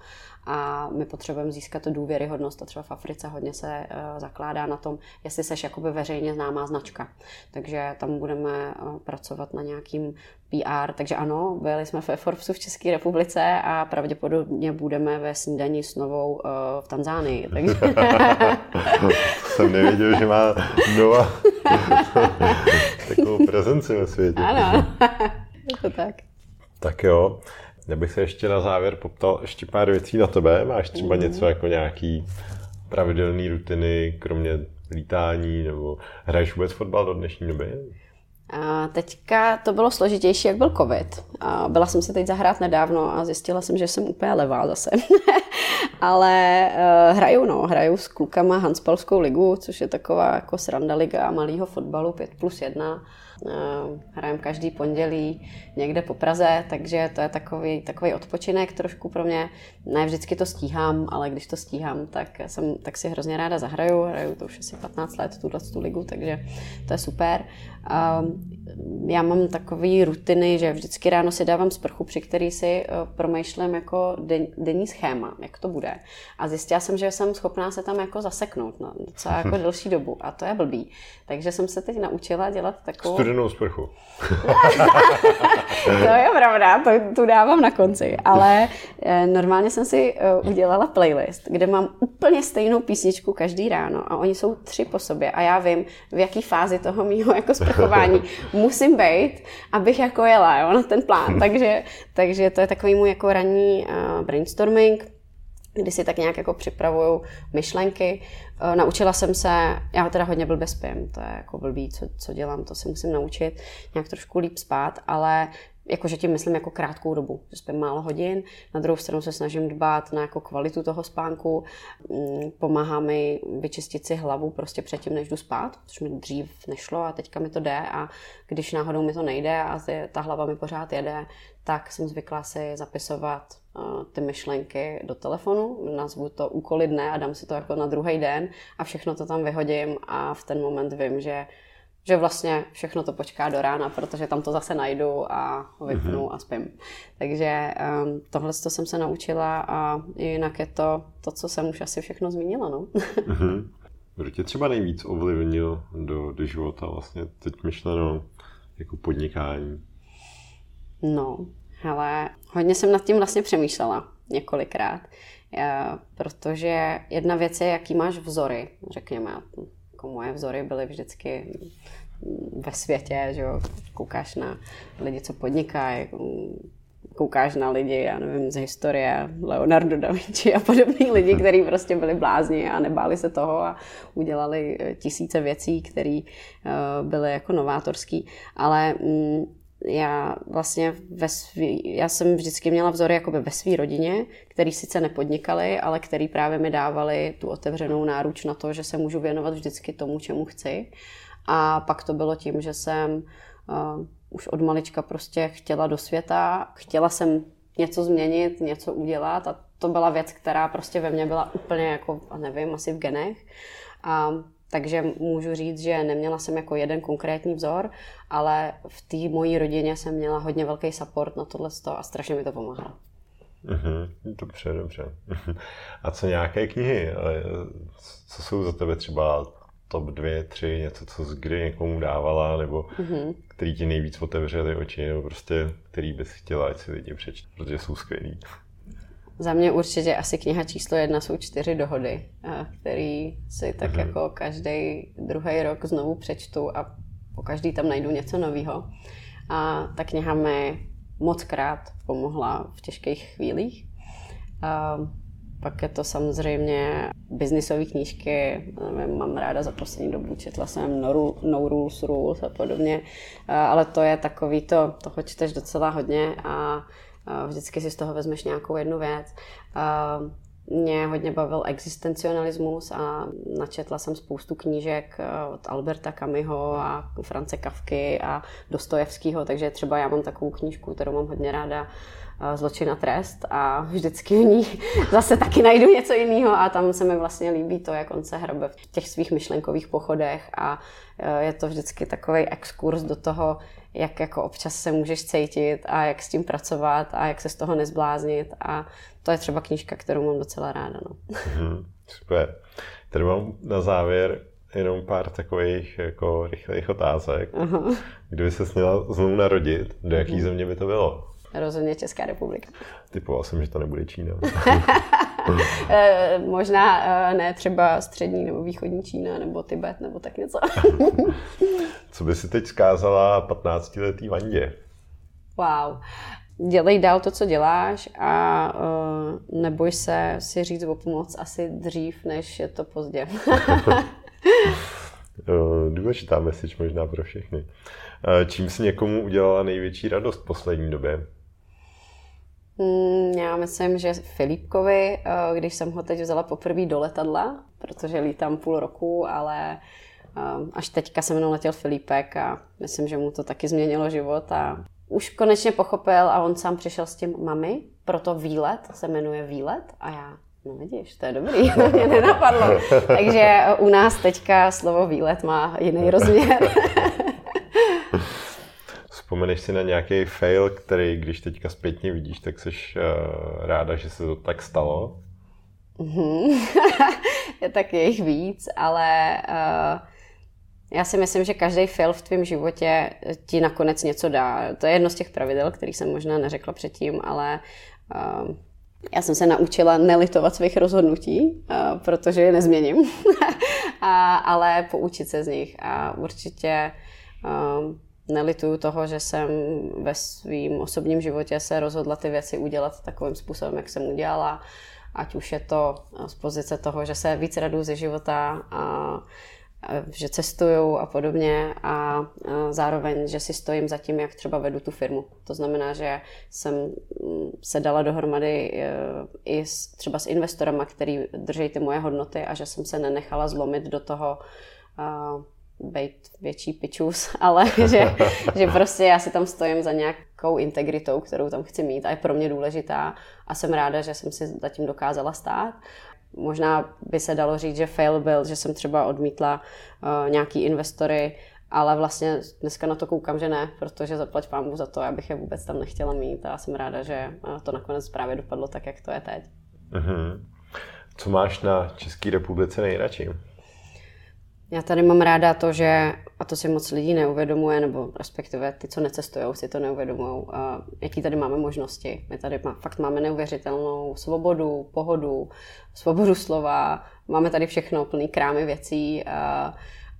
Speaker 2: a my potřebujeme získat tu důvěryhodnost a třeba v Africe hodně se uh, zakládá na tom, jestli seš jakoby veřejně známá značka. Takže tam budeme uh, pracovat na nějakým PR, takže ano, byli jsme ve Forbesu v České republice a pravděpodobně budeme ve snídaní s novou v Tanzánii. Takže...
Speaker 1: jsem nevěděl, že má Nova takovou prezenci ve světě.
Speaker 2: Ano, je to tak.
Speaker 1: Tak jo, já bych se ještě na závěr poptal ještě pár věcí na tebe. Máš třeba mm. něco jako nějaký pravidelné rutiny, kromě lítání, nebo hraješ vůbec fotbal do dnešní doby?
Speaker 2: A teďka to bylo složitější, jak byl covid. A byla jsem si teď zahrát nedávno a zjistila jsem, že jsem úplně levá zase. Ale uh, hraju, no, hraju s klukama Hanspalskou ligu, což je taková jako sranda liga malého fotbalu 5 plus 1. Eh, hrajem každý pondělí někde po Praze, takže to je takový, takový odpočinek trošku pro mě. Ne vždycky to stíhám, ale když to stíhám, tak, jsem, tak si hrozně ráda zahraju. Hraju to už asi 15 let, tuhle tu ligu, takže to je super. Já mám takové rutiny, že vždycky ráno si dávám sprchu, při který si eh, promýšlím jako den, denní schéma, jak to bude. A zjistila jsem, že jsem schopná se tam jako zaseknout na docela jako delší dobu a to je blbý. Takže jsem se teď naučila dělat takovou...
Speaker 1: Studenou sprchu.
Speaker 2: to je pravda, to tu dávám na konci. Ale eh, normálně jsem si eh, udělala playlist, kde mám úplně stejnou písničku každý ráno a oni jsou tři po sobě a já vím, v jaký fázi toho mýho jako sprchování musím být, abych jako jela jo, na ten plán. Takže, takže to je takový můj jako ranní uh, brainstorming kdy si tak nějak jako připravuju myšlenky. Uh, naučila jsem se, já teda hodně blbě spím, to je jako blbý, co, co dělám, to si musím naučit, nějak trošku líp spát, ale jakože tím myslím jako krátkou dobu, že spím málo hodin. Na druhou stranu se snažím dbát na jako kvalitu toho spánku, mm, pomáhá mi vyčistit si hlavu prostě předtím, než jdu spát, což mi dřív nešlo a teďka mi to jde. A když náhodou mi to nejde a ta hlava mi pořád jede, tak jsem zvykla si zapisovat ty myšlenky do telefonu, nazvu to úkoly dne a dám si to jako na druhý den a všechno to tam vyhodím a v ten moment vím, že že vlastně všechno to počká do rána, protože tam to zase najdu a vypnu mm-hmm. a spím. Takže um, tohle to jsem se naučila a jinak je to to, co jsem už asi všechno zmínila. No.
Speaker 1: mm-hmm. Kdo tě třeba nejvíc ovlivnil do, do života vlastně teď myšleno jako podnikání?
Speaker 2: No, ale hodně jsem nad tím vlastně přemýšlela několikrát, já, protože jedna věc je, jaký máš vzory, řekněme, jako moje vzory byly vždycky ve světě, že jo, koukáš na lidi, co podnikají, koukáš na lidi, já nevím, z historie, Leonardo da Vinci a podobných lidí, kteří prostě byli blázni a nebáli se toho a udělali eh, tisíce věcí, které uh, byly jako novátorský. Ale mm, já vlastně ve svý, já jsem vždycky měla vzory jakoby ve své rodině, který sice nepodnikali, ale který právě mi dávali tu otevřenou náruč na to, že se můžu věnovat vždycky tomu, čemu chci. A pak to bylo tím, že jsem uh, už od malička prostě chtěla do světa, chtěla jsem něco změnit, něco udělat a to byla věc, která prostě ve mně byla úplně jako, nevím, asi v genech. A takže můžu říct, že neměla jsem jako jeden konkrétní vzor, ale v té mojí rodině jsem měla hodně velký support na tohle a strašně mi to pomáhalo.
Speaker 1: Mhm, dobře, dobře. A co nějaké knihy? Co jsou za tebe třeba top dvě, tři, něco, co z kdy někomu dávala, nebo mm-hmm. který ti nejvíc otevřeli oči, nebo prostě který bys chtěla, ať si lidi přečte, protože jsou skvělí.
Speaker 2: Za mě určitě asi kniha číslo jedna jsou čtyři dohody, který si tak mm-hmm. jako každý druhý rok znovu přečtu a po každý tam najdu něco nového. A ta kniha mi moc krát pomohla v těžkých chvílích. A Pak je to samozřejmě biznisové knížky, nevím, mám ráda za poslední dobu, četla jsem No, no Rules Rules a podobně, ale to je takový to, toho čteš docela hodně a vždycky si z toho vezmeš nějakou jednu věc. Mě hodně bavil existencionalismus a načetla jsem spoustu knížek od Alberta Kamiho a France Kavky a Dostojevského, takže třeba já mám takovou knížku, kterou mám hodně ráda, zločin a trest a vždycky v ní zase taky najdu něco jiného a tam se mi vlastně líbí to, jak on se hrabe v těch svých myšlenkových pochodech a e, je to vždycky takový exkurs do toho, jak jako občas se můžeš cítit a jak s tím pracovat a jak se z toho nezbláznit a to je třeba knížka, kterou mám docela ráda. No.
Speaker 1: Hmm, super. Tady mám na závěr jenom pár takových jako rychlých otázek. Aha. Kdyby se měla znovu narodit, do jaký mhm. země by to bylo?
Speaker 2: Rozhodně Česká republika.
Speaker 1: Typoval jsem, že to nebude Čína.
Speaker 2: Eh, možná eh, ne třeba střední nebo východní Čína, nebo Tibet, nebo tak něco.
Speaker 1: Co by si teď zkázala 15-letý Vandě?
Speaker 2: Wow. Dělej dál to, co děláš a uh, neboj se si říct o pomoc asi dřív, než je to pozdě.
Speaker 1: Důležitá message možná pro všechny. Čím si někomu udělala největší radost v poslední době?
Speaker 2: Mm, já myslím, že Filipkovi, eh, když jsem ho teď vzala poprvé do letadla, protože lítám půl roku, ale eh, až teďka se mnou letěl Filipek a myslím, že mu to taky změnilo život a už konečně pochopil a on sám přišel s tím mami, proto výlet se jmenuje výlet a já No vidíš, to je dobrý, to mě nenapadlo. Takže u nás teďka slovo výlet má jiný rozměr.
Speaker 1: Vzpomeneš si na nějaký fail, který když teďka zpětně vidíš, tak jsi uh, ráda, že se to tak stalo?
Speaker 2: Mm-hmm. tak je jich víc, ale uh, já si myslím, že každý fail v tvém životě ti nakonec něco dá. To je jedno z těch pravidel, který jsem možná neřekla předtím, ale uh, já jsem se naučila nelitovat svých rozhodnutí, uh, protože je nezměním, a, ale poučit se z nich a určitě uh, nelituju toho, že jsem ve svém osobním životě se rozhodla ty věci udělat takovým způsobem, jak jsem udělala. Ať už je to z pozice toho, že se víc radu ze života a že cestuju a podobně a zároveň, že si stojím za tím, jak třeba vedu tu firmu. To znamená, že jsem mm, se dala dohromady e, i s, třeba s investorama, který drží ty moje hodnoty a že jsem se nenechala zlomit do toho být větší pičus, ale že, že prostě já si tam stojím za nějakou integritou, kterou tam chci mít a je pro mě důležitá a jsem ráda, že jsem si zatím dokázala stát. Možná by se dalo říct, že fail byl, že jsem třeba odmítla uh, nějaký investory, ale vlastně dneska na to koukám, že ne, protože zaplať pámu za to, abych je vůbec tam nechtěla mít a jsem ráda, že eh, to nakonec právě dopadlo tak, jak to je teď.
Speaker 1: Uh-huh. Co máš na České republice nejradši?
Speaker 2: Já tady mám ráda to, že, a to si moc lidí neuvědomuje, nebo respektive ty, co necestují, si to neuvědomují, jaký tady máme možnosti. My tady má, fakt máme neuvěřitelnou svobodu, pohodu, svobodu slova, máme tady všechno, plný krámy věcí a,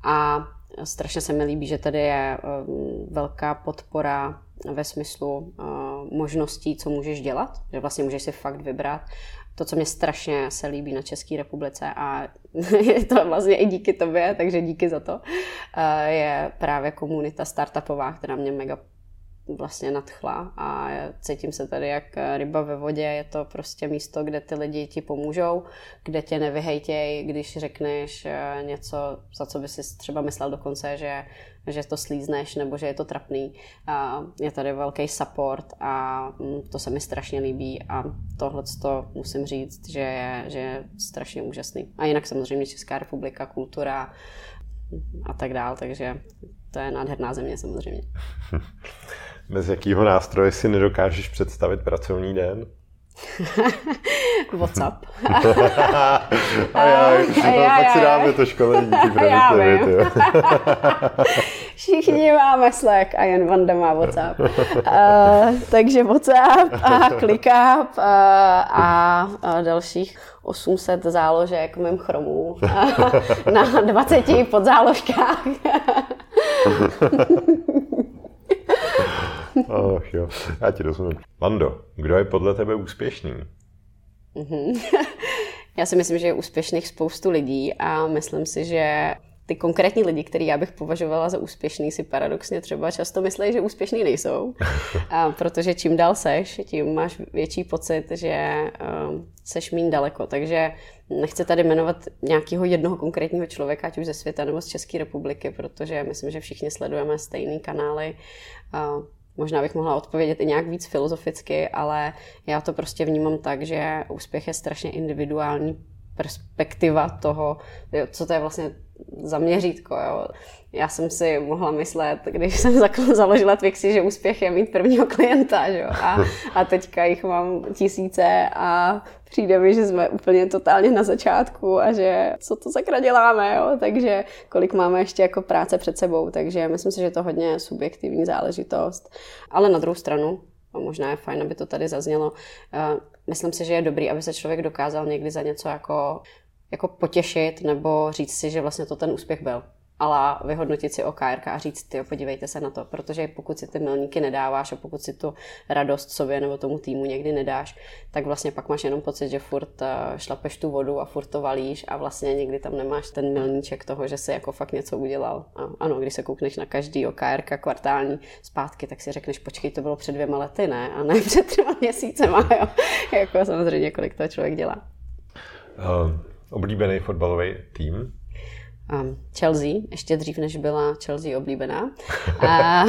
Speaker 2: a strašně se mi líbí, že tady je um, velká podpora ve smyslu uh, možností, co můžeš dělat, že vlastně můžeš si fakt vybrat to, co mě strašně se líbí na České republice a je to vlastně i díky tobě, takže díky za to, eh, je právě komunita startupová, která mě mega vlastně nadchla a cítím se tady jak ryba ve vodě, je to prostě místo, kde ty lidi ti pomůžou, kde tě nevyhejtějí, když řekneš eh, něco, za co by si třeba myslel dokonce, že, že to slízneš nebo že je to trapný. Je tady velký support a mm, to se mi strašně líbí a tohle to musím říct, že je, že je strašně úžasný. A jinak samozřejmě Česká republika, kultura a tak dál, takže to je nádherná země samozřejmě.
Speaker 1: Bez jakého nástroje si nedokážeš představit pracovní den?
Speaker 2: WhatsApp.
Speaker 1: a já, a já, pak si dáme to školení, ty promiňte,
Speaker 2: Všichni máme Slack a jen Vanda má WhatsApp. Uh, takže WhatsApp a ClickUp uh, a, a dalších 800 záložek mým chromů na 20 podzáložkách.
Speaker 1: Ach jo, já ti rozumím. Mando, kdo je podle tebe úspěšný?
Speaker 2: Mm-hmm. Já si myslím, že je úspěšných spoustu lidí a myslím si, že ty konkrétní lidi, který já bych považovala za úspěšný, si paradoxně třeba často myslí, že úspěšný nejsou. A protože čím dál seš, tím máš větší pocit, že uh, seš méně daleko. Takže nechci tady jmenovat nějakého jednoho konkrétního člověka, ať už ze světa nebo z České republiky, protože myslím, že všichni sledujeme stejné kanály. Uh, Možná bych mohla odpovědět i nějak víc filozoficky, ale já to prostě vnímám tak, že úspěch je strašně individuální perspektiva toho, co to je vlastně za měřítko. Jo. Já jsem si mohla myslet, když jsem založila Twixy, že úspěch je mít prvního klienta. Že? A, a teďka jich mám tisíce a přijde mi, že jsme úplně totálně na začátku a že co to sakra děláme, jo? takže kolik máme ještě jako práce před sebou. Takže myslím si, že je to hodně subjektivní záležitost. Ale na druhou stranu, a možná je fajn, aby to tady zaznělo, eh, myslím si, že je dobrý, aby se člověk dokázal někdy za něco jako jako potěšit nebo říct si, že vlastně to ten úspěch byl. Ale vyhodnotit si OKR a říct, ty podívejte se na to, protože pokud si ty milníky nedáváš a pokud si tu radost sobě nebo tomu týmu někdy nedáš, tak vlastně pak máš jenom pocit, že furt eh, šlapeš tu vodu a furt to valíš a vlastně nikdy tam nemáš ten milníček toho, že si jako fakt něco udělal. A ano, když se koukneš na každý OKR kvartální zpátky, tak si řekneš, počkej, to bylo před dvěma lety, ne? A ne před třema měsícema, jo. jako samozřejmě, kolik to člověk dělá.
Speaker 1: Um oblíbený fotbalový tým?
Speaker 2: Um, Chelsea, ještě dřív, než byla Chelsea oblíbená. A,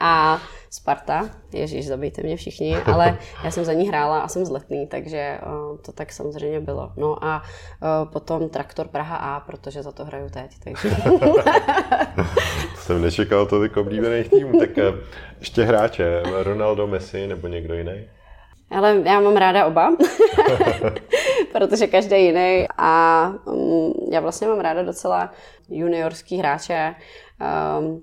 Speaker 2: a Sparta, ježíš, zabijte mě všichni, ale já jsem za ní hrála a jsem z Letný, takže uh, to tak samozřejmě bylo. No a uh, potom Traktor Praha A, protože za to hraju teď. Takže...
Speaker 1: jsem nečekal tolik oblíbených týmů, tak uh, ještě hráče, Ronaldo, Messi nebo někdo jiný?
Speaker 2: Ale já mám ráda oba, protože každý jiný a um, já vlastně mám ráda docela juniorský hráče. Um,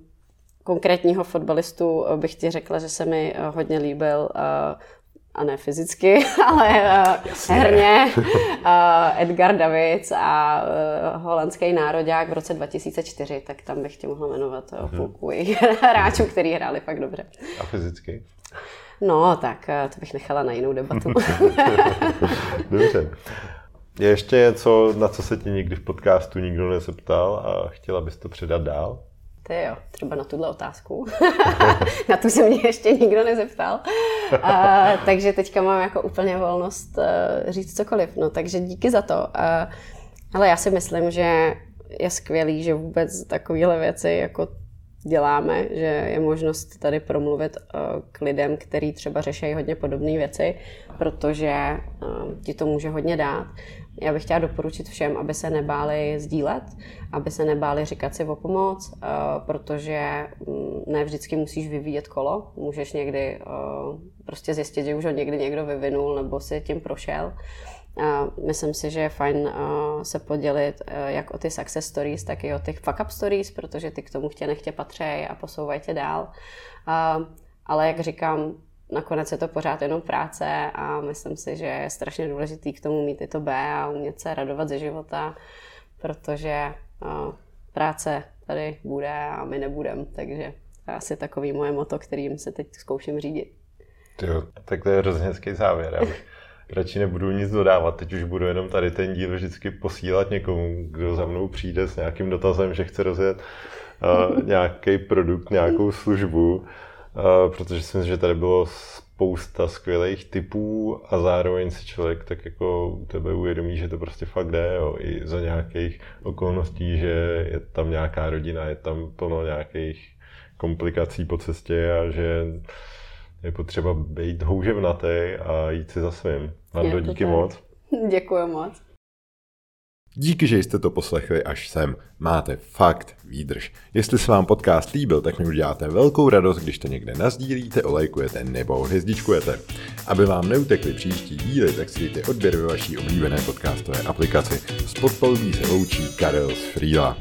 Speaker 2: konkrétního fotbalistu bych ti řekla, že se mi uh, hodně líbil uh, a ne fyzicky, ale uh, herně uh, Edgar Davids a uh, holandský národák v roce 2004, tak tam bych tě mohla jmenovat uh, půlku hráčů, který hráli fakt dobře.
Speaker 1: A fyzicky?
Speaker 2: No, tak eh, to bych nechala na jinou debatu.
Speaker 1: Dobře. Je ještě něco, na co se ti nikdy v podcastu nikdo nezeptal a chtěla bys to předat dál?
Speaker 2: To jo, třeba na tuhle otázku. na tu se mě ještě nikdo nezeptal. A, takže teďka mám jako úplně volnost uh, říct cokoliv. No, takže díky za to. Uh, ale já si myslím, že je skvělý, že vůbec takovéhle věci jako děláme, že je možnost tady promluvit eh, k lidem, kteří třeba řeší hodně podobné věci, protože eh, ti to může hodně dát. Já bych chtěla doporučit všem, aby se nebáli sdílet, aby se nebáli říkat si o pomoc, eh, protože mm, ne vždycky musíš vyvíjet kolo. Můžeš někdy prostě zjistit, že už ho někdy někdo vyvinul nebo si tím prošel. Myslím si, že je fajn se podělit jak o ty success stories, tak i o těch fuck up stories, protože ty k tomu chtě nechtě patří a posouvají tě dál. Ale jak říkám, nakonec je to pořád jenom práce a myslím si, že je strašně důležitý k tomu mít i to B a umět se radovat ze života, protože práce tady bude a my nebudem, takže to je asi takový moje moto, kterým se teď zkouším řídit.
Speaker 1: Jo, tak to je hrozně závěr. Já bych radši nebudu nic dodávat, teď už budu jenom tady ten díl vždycky posílat někomu, kdo za mnou přijde s nějakým dotazem, že chce rozjet uh, nějaký produkt, nějakou službu, uh, protože si myslím, že tady bylo spousta skvělých typů a zároveň si člověk tak jako u tebe uvědomí, že to prostě fakt jde, jo, i za nějakých okolností, že je tam nějaká rodina, je tam plno nějakých komplikací po cestě a že je potřeba být houževnatý a jít si za svým. Vando, díky tak. moc.
Speaker 2: Děkuji moc.
Speaker 1: Díky, že jste to poslechli až sem. Máte fakt výdrž. Jestli se vám podcast líbil, tak mi uděláte velkou radost, když to někde nazdílíte, olejkujete nebo hvězdičkujete. Aby vám neutekly příští díly, tak si dejte odběr ve vaší oblíbené podcastové aplikaci. S podpalubí se loučí Karel z Frýla.